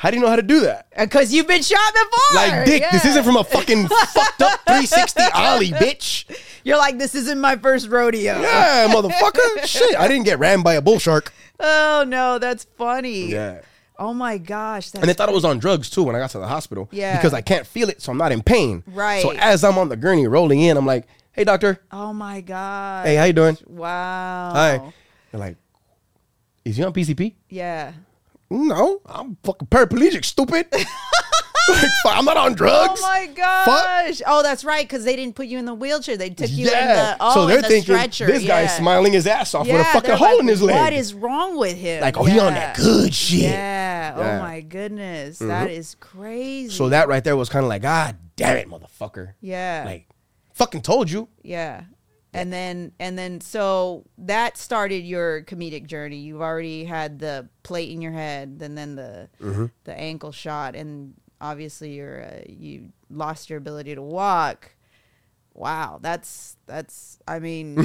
how do you know how to do that?" Uh, because you've been shot before. Like, Dick, this isn't from a fucking fucked up 360 ollie, bitch. You're like this isn't my first rodeo. Yeah, motherfucker. Shit, I didn't get rammed by a bull shark. Oh no, that's funny. Yeah. Oh my gosh. And they thought I was on drugs too when I got to the hospital. Yeah. Because I can't feel it, so I'm not in pain. Right. So as I'm on the gurney rolling in, I'm like, hey, doctor. Oh my god. Hey, how you doing? Wow. Hi. They're like, is he on PCP? Yeah. No, I'm fucking paraplegic, stupid. like, I'm not on drugs. Oh my gosh. Oh, that's right, because they didn't put you in the wheelchair. They took you in the oh, so they're the thinking stretcher. this guy's smiling his ass off Yeah, with a fucking hole like, in his leg. What is wrong with him? like, oh, he on that good shit. Yeah. Yeah. Oh my goodness. That is crazy. So that right there was kind of like, ah, damn it, motherfucker. Yeah. Like, fucking told you. Yeah. And then and then so that started your comedic journey. You've already had the plate in your head, and then the Mm-hmm. the ankle shot, and obviously you're uh, you lost your ability to walk. Wow, that's that's. I mean,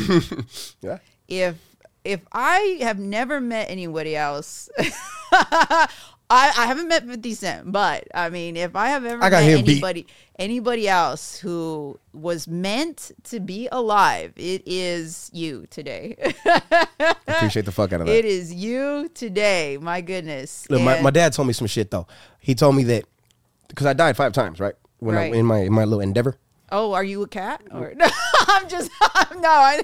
Yeah. if if I have never met anybody else, I, I haven't met 50 Cent, but I mean, if I have ever I met him beat. anybody anybody else who was meant to be alive, it is you today. Appreciate the fuck out of that. it is you today. My goodness. Look, my, my dad told me some shit though. He told me that because I died five times, right? When Right. I in my in my little endeavor. Oh, are you a cat? Or no, I'm just no. I,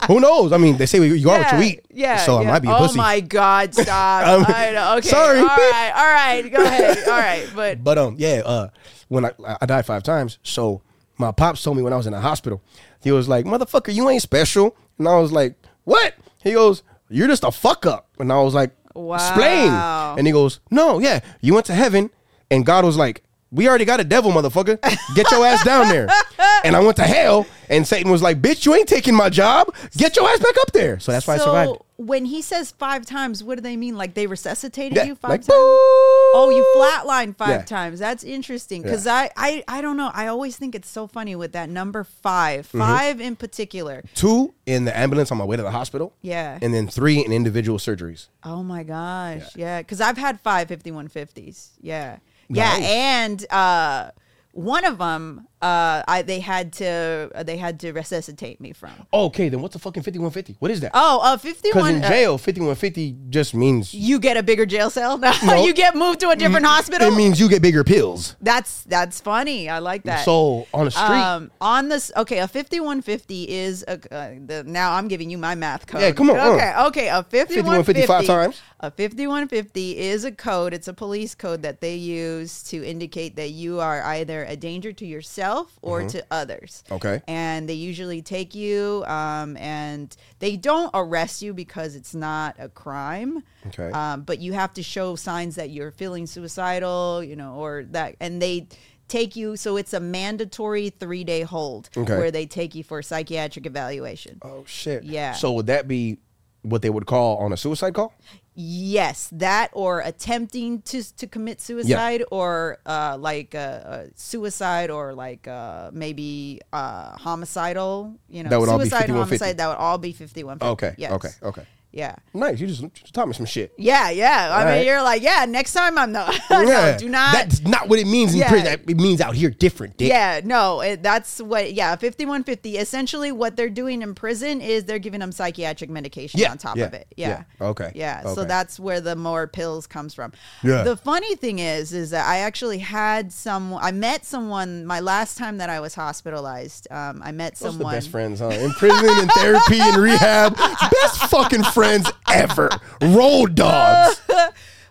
Who knows? I mean, they say you are what you eat. Yeah. So I yeah. might be a pussy. oh pussy. my God! Stop. Um, I know. Okay. sorry. All right. All right. Go ahead. All right. But But um, yeah, uh, when I I died five times, so my pops told me when I was in the hospital, he was like, "Motherfucker, you ain't special," and I was like, "What?" He goes, "You're just a fuck up," and I was like, wow. "Explain." And he goes, "No, yeah, you went to heaven, and God was like." We already got a devil, motherfucker. Get your ass down there. And I went to hell, and Satan was like, "Bitch, you ain't taking my job. Get your ass back up there." So that's why I survived. so when he says five times, what do they mean? Like they resuscitated Yeah, you five like, times? Oh, you flatlined five Yeah. times. That's interesting because I, I I don't know. I always think it's so funny with that number 5 Mm-hmm. five in particular. Two in the ambulance on my way to the hospital. Yeah. And then three in individual surgeries. Oh my gosh. Yeah. Because I've had five 5150s. Yeah. Yeah. Nice. And uh, one of them, uh, I they had to uh, they had to resuscitate me from. Okay, then what's a fucking 5150? What is that? Oh, uh, Because 51. in uh, jail, 5150 just means you get a bigger jail cell. No, No. you get moved to a different hospital. it means you get bigger pills. that's that's funny. I like that. So on the street, Um, on this, okay, a fifty-one fifty is a. Uh, the, now I'm giving you my math code. Yeah, come on. Okay, okay, a fifty-one 5150 five times. A fifty-one fifty is a code. It's a police code that they use to indicate that you are either a danger to yourself or to others. Mm-hmm. Okay. and they usually take you, um, and they don't arrest you because it's not a crime. Okay. Um, but you have to show signs that you're feeling suicidal, you know, or that, and they take you. So it's a mandatory three day hold Okay. where they take you for psychiatric evaluation. oh shit. Yeah. So would that be what they would call on a suicide call? Yes, that or attempting to to commit suicide, or uh, like uh, uh, suicide, or like uh, maybe uh, homicidal. You know, That would all be suicide, 5150. homicide. That would all be fifty one. Okay. Yes. Okay. Okay. Yeah. Nice. You just, just taught me some shit. Yeah, yeah. I All mean, right. you're like, yeah. Next time, I'm no, no, Yeah. do not. That's not what it means in Yeah. prison. It means out here different, dick. Yeah, no, it, that's what. Yeah, fifty one fifty. Essentially, what they're doing in prison is they're giving them psychiatric medication Yeah, on top of it. Yeah. yeah. Okay, Yeah. So that's where the more pills comes from. Yeah. The funny thing is, is that I actually had some. I met someone my last time that I was hospitalized. Um, I met Those someone. best friends, huh? In prison and therapy and rehab. Best fucking friends ever. Roll dogs.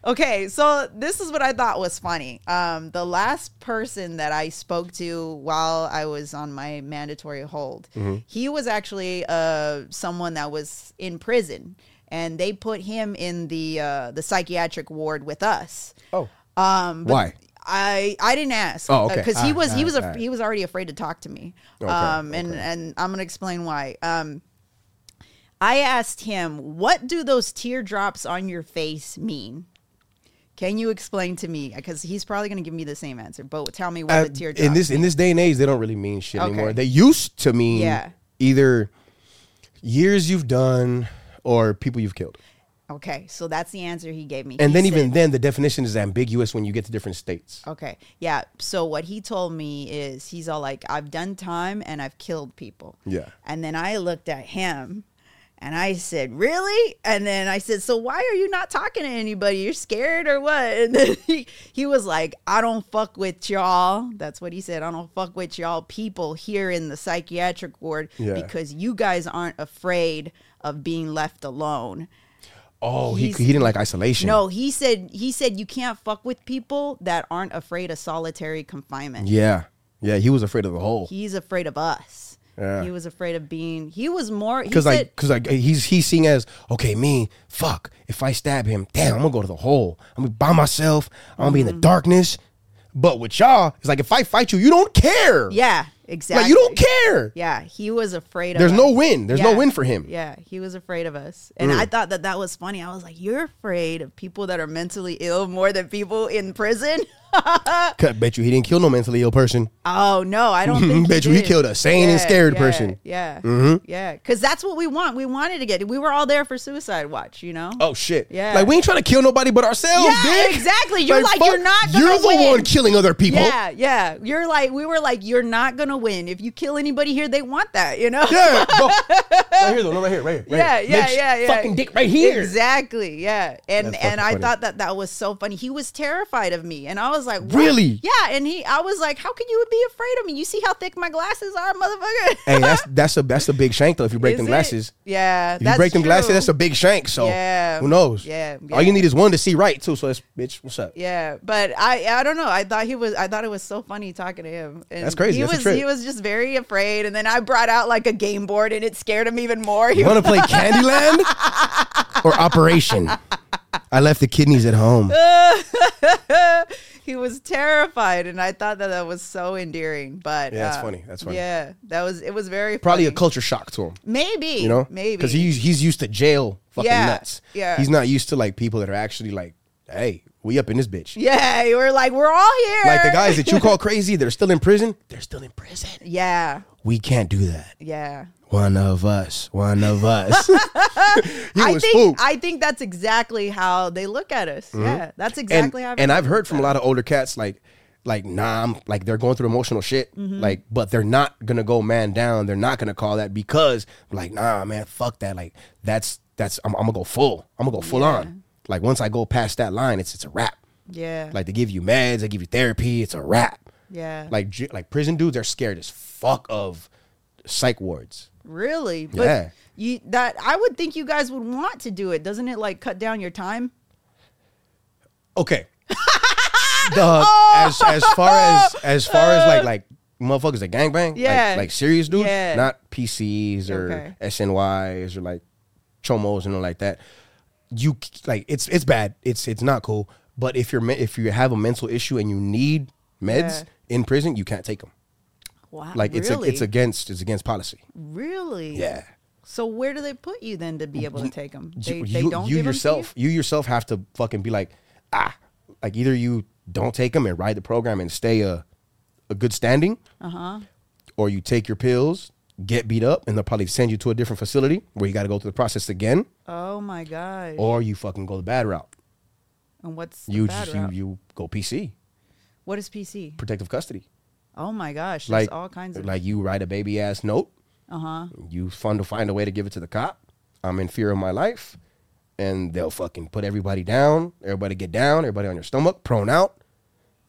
Okay, so this is what I thought was funny. Um, the last person that I spoke to while I was on my mandatory hold, Mm-hmm. he was actually uh, someone that was in prison, and they put him in the uh, the psychiatric ward with us. Oh. Um, but Why? I I didn't ask. Oh, okay. Because he Ah, was he ah, was a, he was already afraid to talk to me. Okay, um, and okay. and I'm gonna explain why. Um, I asked him, "What do those teardrops on your face mean?" Can you explain to me? Because he's probably going to give me the same answer. But tell me what Uh, the teardrops. in this in this day and age, they don't really mean shit Okay. anymore. They used to mean Yeah. either years you've done or people you've killed. okay, so that's the answer he gave me. And He then said- even then, the definition is ambiguous when you get to different states. Okay. Yeah. So what he told me is he's all like, I've done time and I've killed people. Yeah. And then I looked at him And I said, Really? And then I said, So why are you not talking to anybody? You're scared or what? And then he, he was like, I don't fuck with y'all. That's what he said. I don't fuck with y'all people here in the psychiatric ward Yeah. because you guys aren't afraid of being left alone. Oh, he, he didn't like isolation. No, he said he said you can't fuck with people that aren't afraid of solitary confinement. Yeah. Yeah, he was afraid of the hole. He's afraid of us. Yeah. He was afraid of being. He was more. Because like, cause like he's he's seeing as okay, me, fuck. If I stab him, damn, I'm gonna go to the hole. I'm gonna be by myself. I'm gonna be in Mm-hmm. the darkness. But with y'all, it's like if I fight you, you don't care. yeah, exactly. like you don't care. Yeah, he was afraid of There's us. no win. There's no win for him. Mm. Yeah, he was afraid of us. And I thought that that was funny. I was like, you're afraid of people that are mentally ill more than people in prison? Cut, bet you he didn't kill no mentally ill person. Oh, no, I don't think Bet you he killed a sane and scared yeah, person. Yeah. mm-hmm. Yeah. Because that's what we want. We wanted to get We were all there for suicide watch, you know? Oh shit. Yeah. Like we ain't trying to kill nobody but ourselves. Yeah, dick. exactly. You're like, you're not You're the win. one killing other people. Yeah, yeah. You're like, we were like, you're not gonna win. If you kill anybody here, they want that, you know? Yeah, bro. right here though, no, right here, right here. Right Yeah, here. yeah, Bitch, yeah, yeah. Fucking dick right here. Exactly. Yeah. And That's and I funny. thought that that was so funny. He was terrified of me, and I was like, what? Really? Yeah. And he, I was like, how can you be afraid of me? You see how thick my glasses are, motherfucker. Hey, that's that's a that's a big shank though. If you break Is them it? glasses, Yeah. if you break them glasses, that's a big shank. So Yeah. who knows? Yeah, All you need is one to see right too. So that's bitch. What's up? Yeah, but I I don't know. I thought he was I thought it was so funny talking to him. And That's crazy. He That's a was he was just very afraid and then I brought out like a game board and it scared him even more. He You want to play Candyland or Operation? I left the kidneys at home. he was terrified and I thought that that was so endearing. But Yeah, that's uh, funny. That's funny. Yeah, that was it was very Probably a funny. culture shock to him. maybe You know, maybe because he's he's used to jail fucking Yeah, nuts. yeah. he's not used to like people that are actually like, hey, we up in this bitch. yeah. we're like we're all here. Like the guys that you call crazy, they're still in prison. They're still in prison. Yeah, We can't do that. yeah. One of us. One of us. I think spooked. I think that's exactly how they look at us. Yeah, that's and, exactly how. and I've heard from a lot of older cats like like nah I'm like they're going through emotional shit Mm-hmm. like but they're not gonna go man down they're not gonna call that because like nah man fuck that like that's that's I'm, I'm gonna go full I'm gonna go full Yeah. on like once I go past that line it's it's a wrap Yeah. like they give you meds they give you therapy it's a wrap yeah. like like prison dudes are scared as fuck of psych wards Really? But Yeah. you that I would think you guys would want to do it. Doesn't it like cut down your time? okay the oh! as as far as as far as like like motherfuckers that gangbang Yeah. like, like serious dudes Yeah. not PCs or Okay. SNYs or like chomos and all like that you like it's it's bad it's it's not cool but if you're if you have a mental issue and you need meds Yeah. in prison you can't take them Wow. like it's a, it's against it's against policy really. yeah So where do they put you then to be able to take them? They, you, they don't you give 'em to yourself you? yourself have to fucking be like ah like either you don't take them and ride the program and stay a a good standing Uh huh. or you take your pills get beat up and they'll probably send you to a different facility where you got to go through the process again Oh my gosh. or you fucking go the bad route and what's the you bad just you, route? you go pc What is PC? protective custody Oh my gosh. There's like all kinds of. like you write a baby ass note uh huh. you fund to find a way to give it to the cop i'm in fear of my life and they'll fucking put everybody down everybody get down everybody on your stomach prone out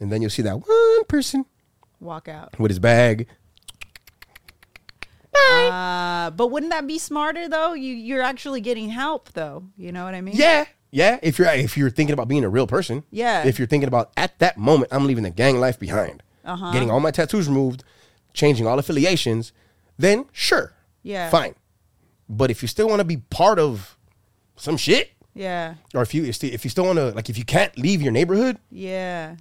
and then you'll see that one person Walk out. with his bag Uh, but wouldn't that be smarter though? You you're actually getting help though. You know what I mean? yeah yeah if you're if you're thinking about being a real person Yeah. if you're thinking about at that moment i'm leaving the gang life behind Uh-huh. getting all my tattoos removed changing all affiliations then sure Yeah. fine but if you still want to be part of some shit Yeah. or if you if you still want to like if you can't leave your neighborhood Yeah.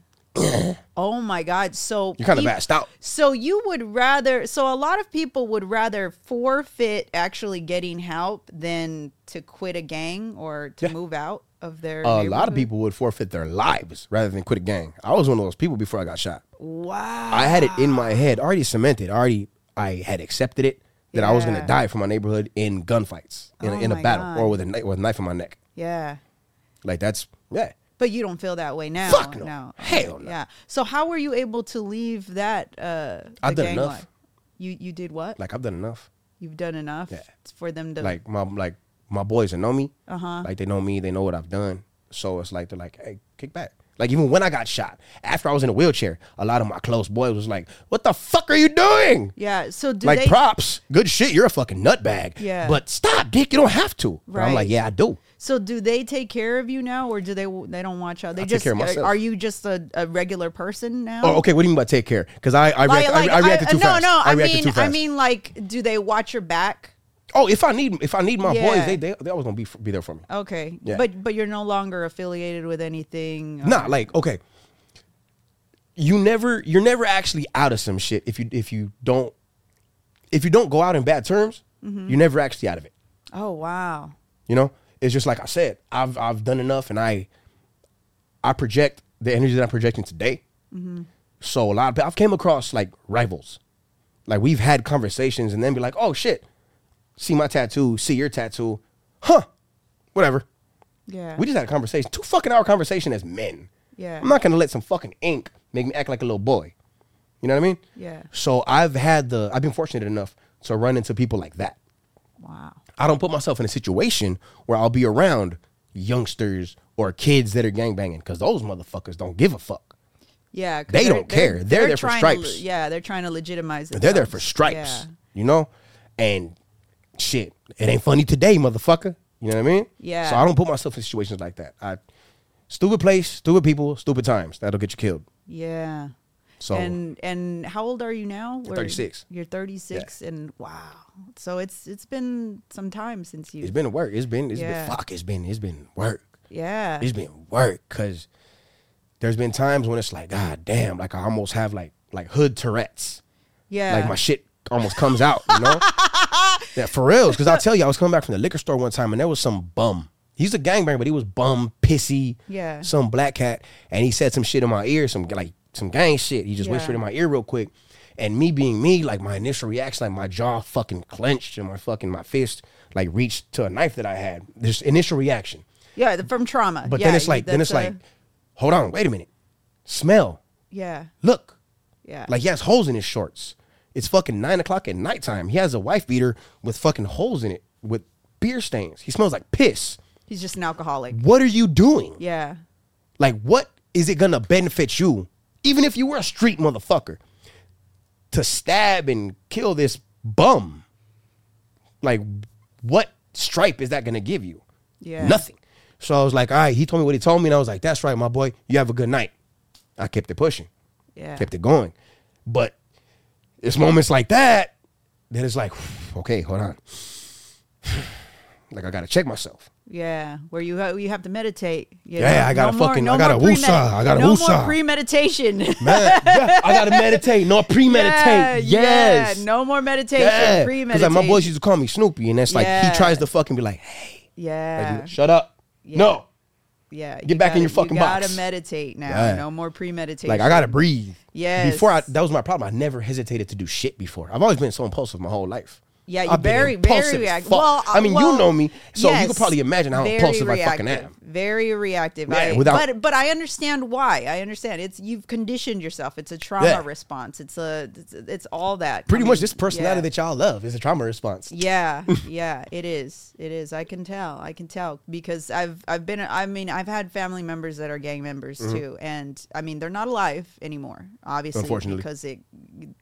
Oh my God. So you're kind of peop- assed out So you would rather so a lot of people would rather forfeit actually getting help than to quit a gang or to Yeah. move out of their a lot of people would forfeit their lives rather than quit a gang. I was one of those people before I got shot. Wow. I had it in my head, already cemented, already I had accepted it that I was gonna die for my neighborhood in gunfights, in, a Oh in a battle, God. or with a with a knife in my neck. Yeah. Like that's yeah. But you don't feel that way now. Fuck no. Hell no. Yeah. So how were you able to leave that uh I've done enough. life? You you did what? Like I've done enough. You've done enough Yeah. for them to Like my like my boys that know me, Uh-huh. like they know me, they know what I've done. So it's like they're like, hey, kick back. Like even when I got shot, after I was in a wheelchair, a lot of my close boys was like, "What the fuck are you doing?" Yeah. So do like they props, good shit. You're a fucking nutbag. Yeah. But stop, dick. You don't have to. But I'm Right. like, yeah, I do. so do they take care of you now or do they they don't watch out? They take just care of uh, myself. are you just a, a regular person now? Oh, okay. What do you mean by take care? Because I I, react, I, I reacted too no, fast. no. I, reacted mean, too I mean, like, do they watch your back? Oh, if I need if I need my Yeah. boys, they they they always gonna be be there for me. Okay, Yeah. but but you're no longer affiliated with anything. or- Nah, like okay. You never you're never actually out of some shit if you if you don't if you don't go out in bad terms, Mm-hmm. you're never actually out of it. Oh wow. You know? It's just like I said, I've I've done enough and I I project the energy that I'm projecting today. Mm-hmm. So a lot of I've came across like rivals. Like we've had conversations and then be like, oh shit, see my tattoo, see your tattoo. Huh. Whatever. Yeah. We just had a conversation, two fucking hour conversation as men. Yeah. I'm not gonna let some fucking ink make me act like a little boy. You know what I mean? Yeah. So I've had the I've been fortunate enough to run into people like that. wow. I don't put myself in a situation where I'll be around youngsters or kids that are gangbanging because those motherfuckers don't give a fuck. Yeah, They they're- don't care. They're there for trying to stripes. yeah, they're trying to legitimize it. They're there for stripes. You know? And shit, it ain't funny today, motherfucker. You know what I mean? Yeah. So I don't put myself in situations like that. I stupid place, stupid people, stupid times. That'll get you killed. Yeah. So and and how old are you now? 36. You're 36, and wow. So it's it's been some time since you. it's been work. It's been it's Yeah. been fuck. It's been it's been work. yeah. It's been work because there's been times when it's like, God damn, like I almost have like like hood Tourette's. yeah. Like my shit almost comes out, you know? yeah, for reals. Because I'll tell you, I was coming back from the liquor store one time and there was some bum. He's a gangbanger, but he was bum, pissy, Yeah. some black cat, and he said some shit in my ear, some like some gang shit. He just Yeah. whispered in my ear real quick. And me being me, like my initial reaction, like my jaw fucking clenched and my fucking my fist like reached to a knife that I had. This initial reaction. yeah, the- from trauma. But yeah, then it's like, then it's that's like, hold on, wait a minute. Smell. yeah, Look. yeah. Like he has holes in his shorts. It's fucking nine o'clock at nighttime. He has a wife beater with fucking holes in it with beer stains. He smells like piss. he's just an alcoholic. What are you doing? Yeah, Like, what is it gonna benefit you, even if you were a street motherfucker, to stab and kill this bum? Like, what stripe is that gonna give you? Yeah. Nothing. So I was like, all right, he told me what he told me, and I was like, that's right, my boy. You have a good night. I kept it pushing yeah, kept it going. But it's moments like that that it's like, okay, hold on. like I gotta check myself. yeah. Where you ha- you have to meditate. you Yeah, know? I gotta more- fucking- I gotta woosah, I gotta no woosah. more premeditation. Man, yeah, I gotta meditate, not premeditate. Yeah, yes. yeah, no more meditation. Yeah. Premeditate. Because like my boys used to call me Snoopy, and that's like Yeah. he tries to fucking be like, hey, Yeah, like, shut up. Yeah. No. Yeah. get back in your fucking box. you gotta box. meditate now. Yeah. No more premeditation. Like I gotta breathe. Yeah. Before I that was my problem. I never hesitated to do shit before. I've always been so impulsive my whole life. Yeah, you I've been very, impulsive very reactive. Well, I mean, well, you know me, so you yes, could probably imagine how impulsive I fucking reactive, am. Very reactive. Yeah, I, without- but but I understand why. I understand. It's you've conditioned yourself. It's a trauma Yeah. response. It's a it's, it's all that. Pretty I much this personality yeah. that y'all love is a trauma response. Yeah, yeah, it is. It is. I can tell. I can tell because I've I've been. I mean, I've had family members that are gang members mm-hmm. too, and I mean, they're not alive anymore, obviously, Unfortunately. because it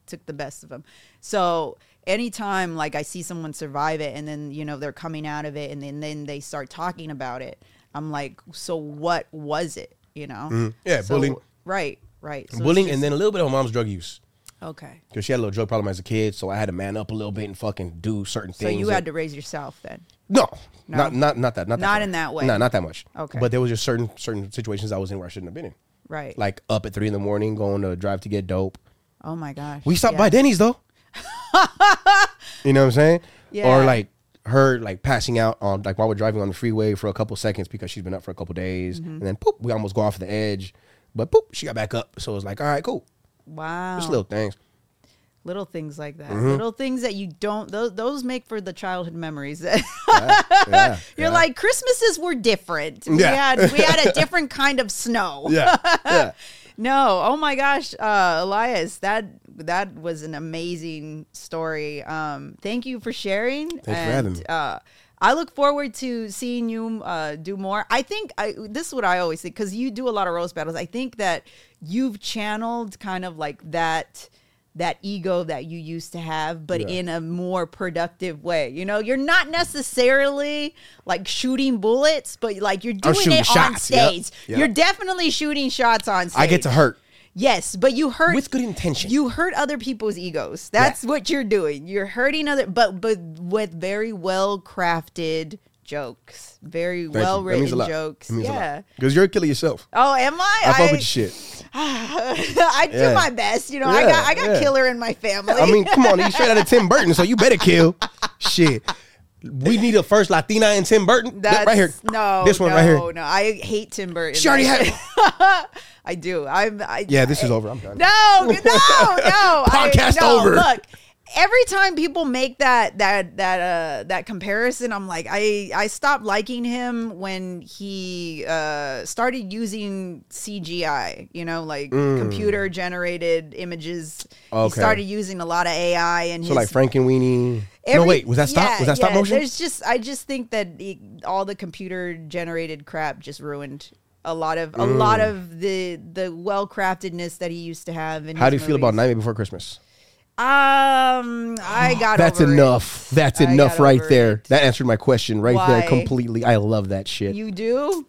took the best of them. So anytime like I see someone survive it, and then you know they're coming out of it, and then then they start talking about it, I'm like, so what was it? You know? Mm-hmm. Yeah, So- bullying. Right. Right. So Bullying just- and then a little bit of mom's drug use. okay. Because she had a little drug problem as a kid, so I had to man up a little bit and fucking do certain So things. you that- had to raise yourself then. No, No? not not not that. Not, that Not far. in that way. No, not that much. Okay. But there was just certain certain situations I was in where I shouldn't have been in. Right. Like up at three in the morning, going to drive to get dope. oh my gosh. We stopped Yeah. by Denny's though. you know what I'm saying? Yeah. Or like her like passing out on like while we're driving on the freeway for a couple seconds because she's been up for a couple days, Mm-hmm. and then poop, we almost go off the edge, but poop, she got back up. So it was like, all right, cool. Wow. Just little things. little things like that. Mm-hmm. Little things that you don't those those make for the childhood memories. Yeah, yeah, You're yeah. like Christmases were different. We had we had a different kind of snow. yeah, yeah. No, oh my gosh, uh, Elias, that that was an amazing story. Um, thank you for sharing. for having me. Uh, I look forward to seeing you uh, do more. I think I, this is what I always think because you do a lot of roast battles. I think that you've channeled kind of like that that ego that you used to have, but Yeah. in a more productive way. You know, you're not necessarily like shooting bullets, but like you're doing it on shots. Yep. stage. Yep. You're definitely shooting shots on stage. I get to hurt. Yes, but you hurt With good intention. You hurt other people's egos. That's what you're doing. You're hurting other, but but with very well crafted jokes, very well you. That means a written jokes. Yeah. Because you're a killer yourself. Oh, am I? I fuck with your shit. I do Yeah. my best. You know, I got I got yeah. killer in my family. I mean, come on, you straight out of Tim Burton, so you better kill. Shit. We need a first Latina and Tim Burton. That that's right here. No, This one no, right here. No, I hate Tim Burton. She already I, had I do. I'm. I, Yeah, this is over. I'm done. No, no, no. I- Podcast no, over. Look, every time people make that that that uh that comparison, I'm like, I I stopped liking him when he uh started using CGI. You know, like computer generated images. He Mm. Started using a lot of AI and So his like Frankenweenie. and no, wait, was that stop? yeah, was that stop yeah, motion? There's just I just think that all the computer generated crap just ruined a lot of a lot Mm. of the the well craftedness that he used to have. In How do you his feel about movies. Nightmare Before Christmas? Um, I got That's over it. enough. That's I enough right there. it. That answered my question right there completely. I love that shit. You do.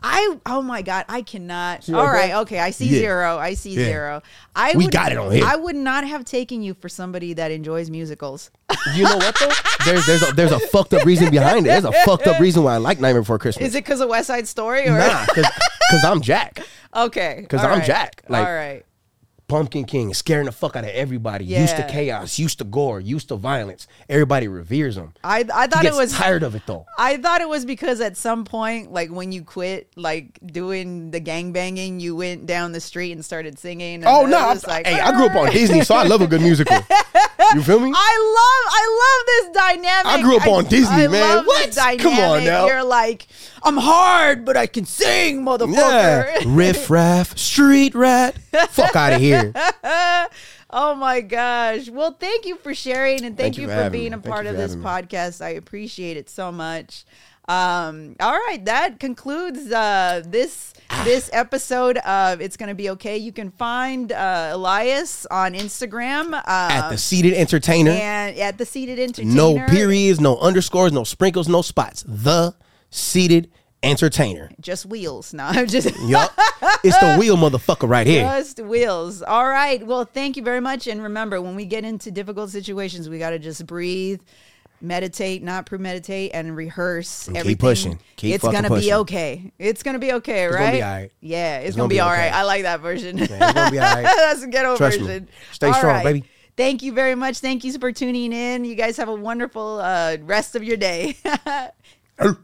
I oh my god I cannot. See All right right, there? okay, I see Yeah. zero. I see Yeah. zero. I We would, got it on here. I would not have taken you for somebody that enjoys musicals. You know what though? There's there's a, there's a fucked up reason behind it. There's a fucked up reason why I like Nightmare Before Christmas. Is it because of West Side Story or Nah, because I'm Jack. Okay, because I'm right. Jack, like- all right. Pumpkin King, scaring the fuck out of everybody. Used to chaos, used to gore, used to violence. Everybody reveres him. I I thought it was tired of it though. I thought it was because at some point, like when you quit, like doing the gang banging, you went down the street and started singing. and Oh no! was I'm- like, hey, I grew up on Disney, so I love a good musical. You feel me? I love, I love this dynamic. I grew up on Disney, I man. love What? Come on dynamic. now. You're like, I'm hard, but I can sing, motherfucker. Yeah, riff raff, street rat. Fuck out of here. oh my gosh. Well, thank you for sharing and thank, Thank you for for being me. a Thank part of this me. podcast. I appreciate it so much. Um, all right, that concludes uh, this this episode of It's Gonna Be Okay. You can find uh, Elias on Instagram uh, At the seated entertainer. and at the Seated Entertainer. No periods, no underscores, no sprinkles, no spots. The seated entertainer. Just wheels. No, I'm just Yup. it's the wheel motherfucker right here. Just wheels. All right. Well, thank you very much. And remember, when we get into difficult situations, we got to just breathe, meditate, not premeditate, and rehearse. And keep pushing. Keep it's gonna be okay. It's gonna be okay, right? gonna be all right. Yeah, it's, It's gonna, gonna be, be all okay. right. I like that version. it's gonna be all right. That's a ghetto Trust me. version. Stay All strong, baby. Thank you very much. Thank you for tuning in. You guys have a wonderful uh, rest of your day.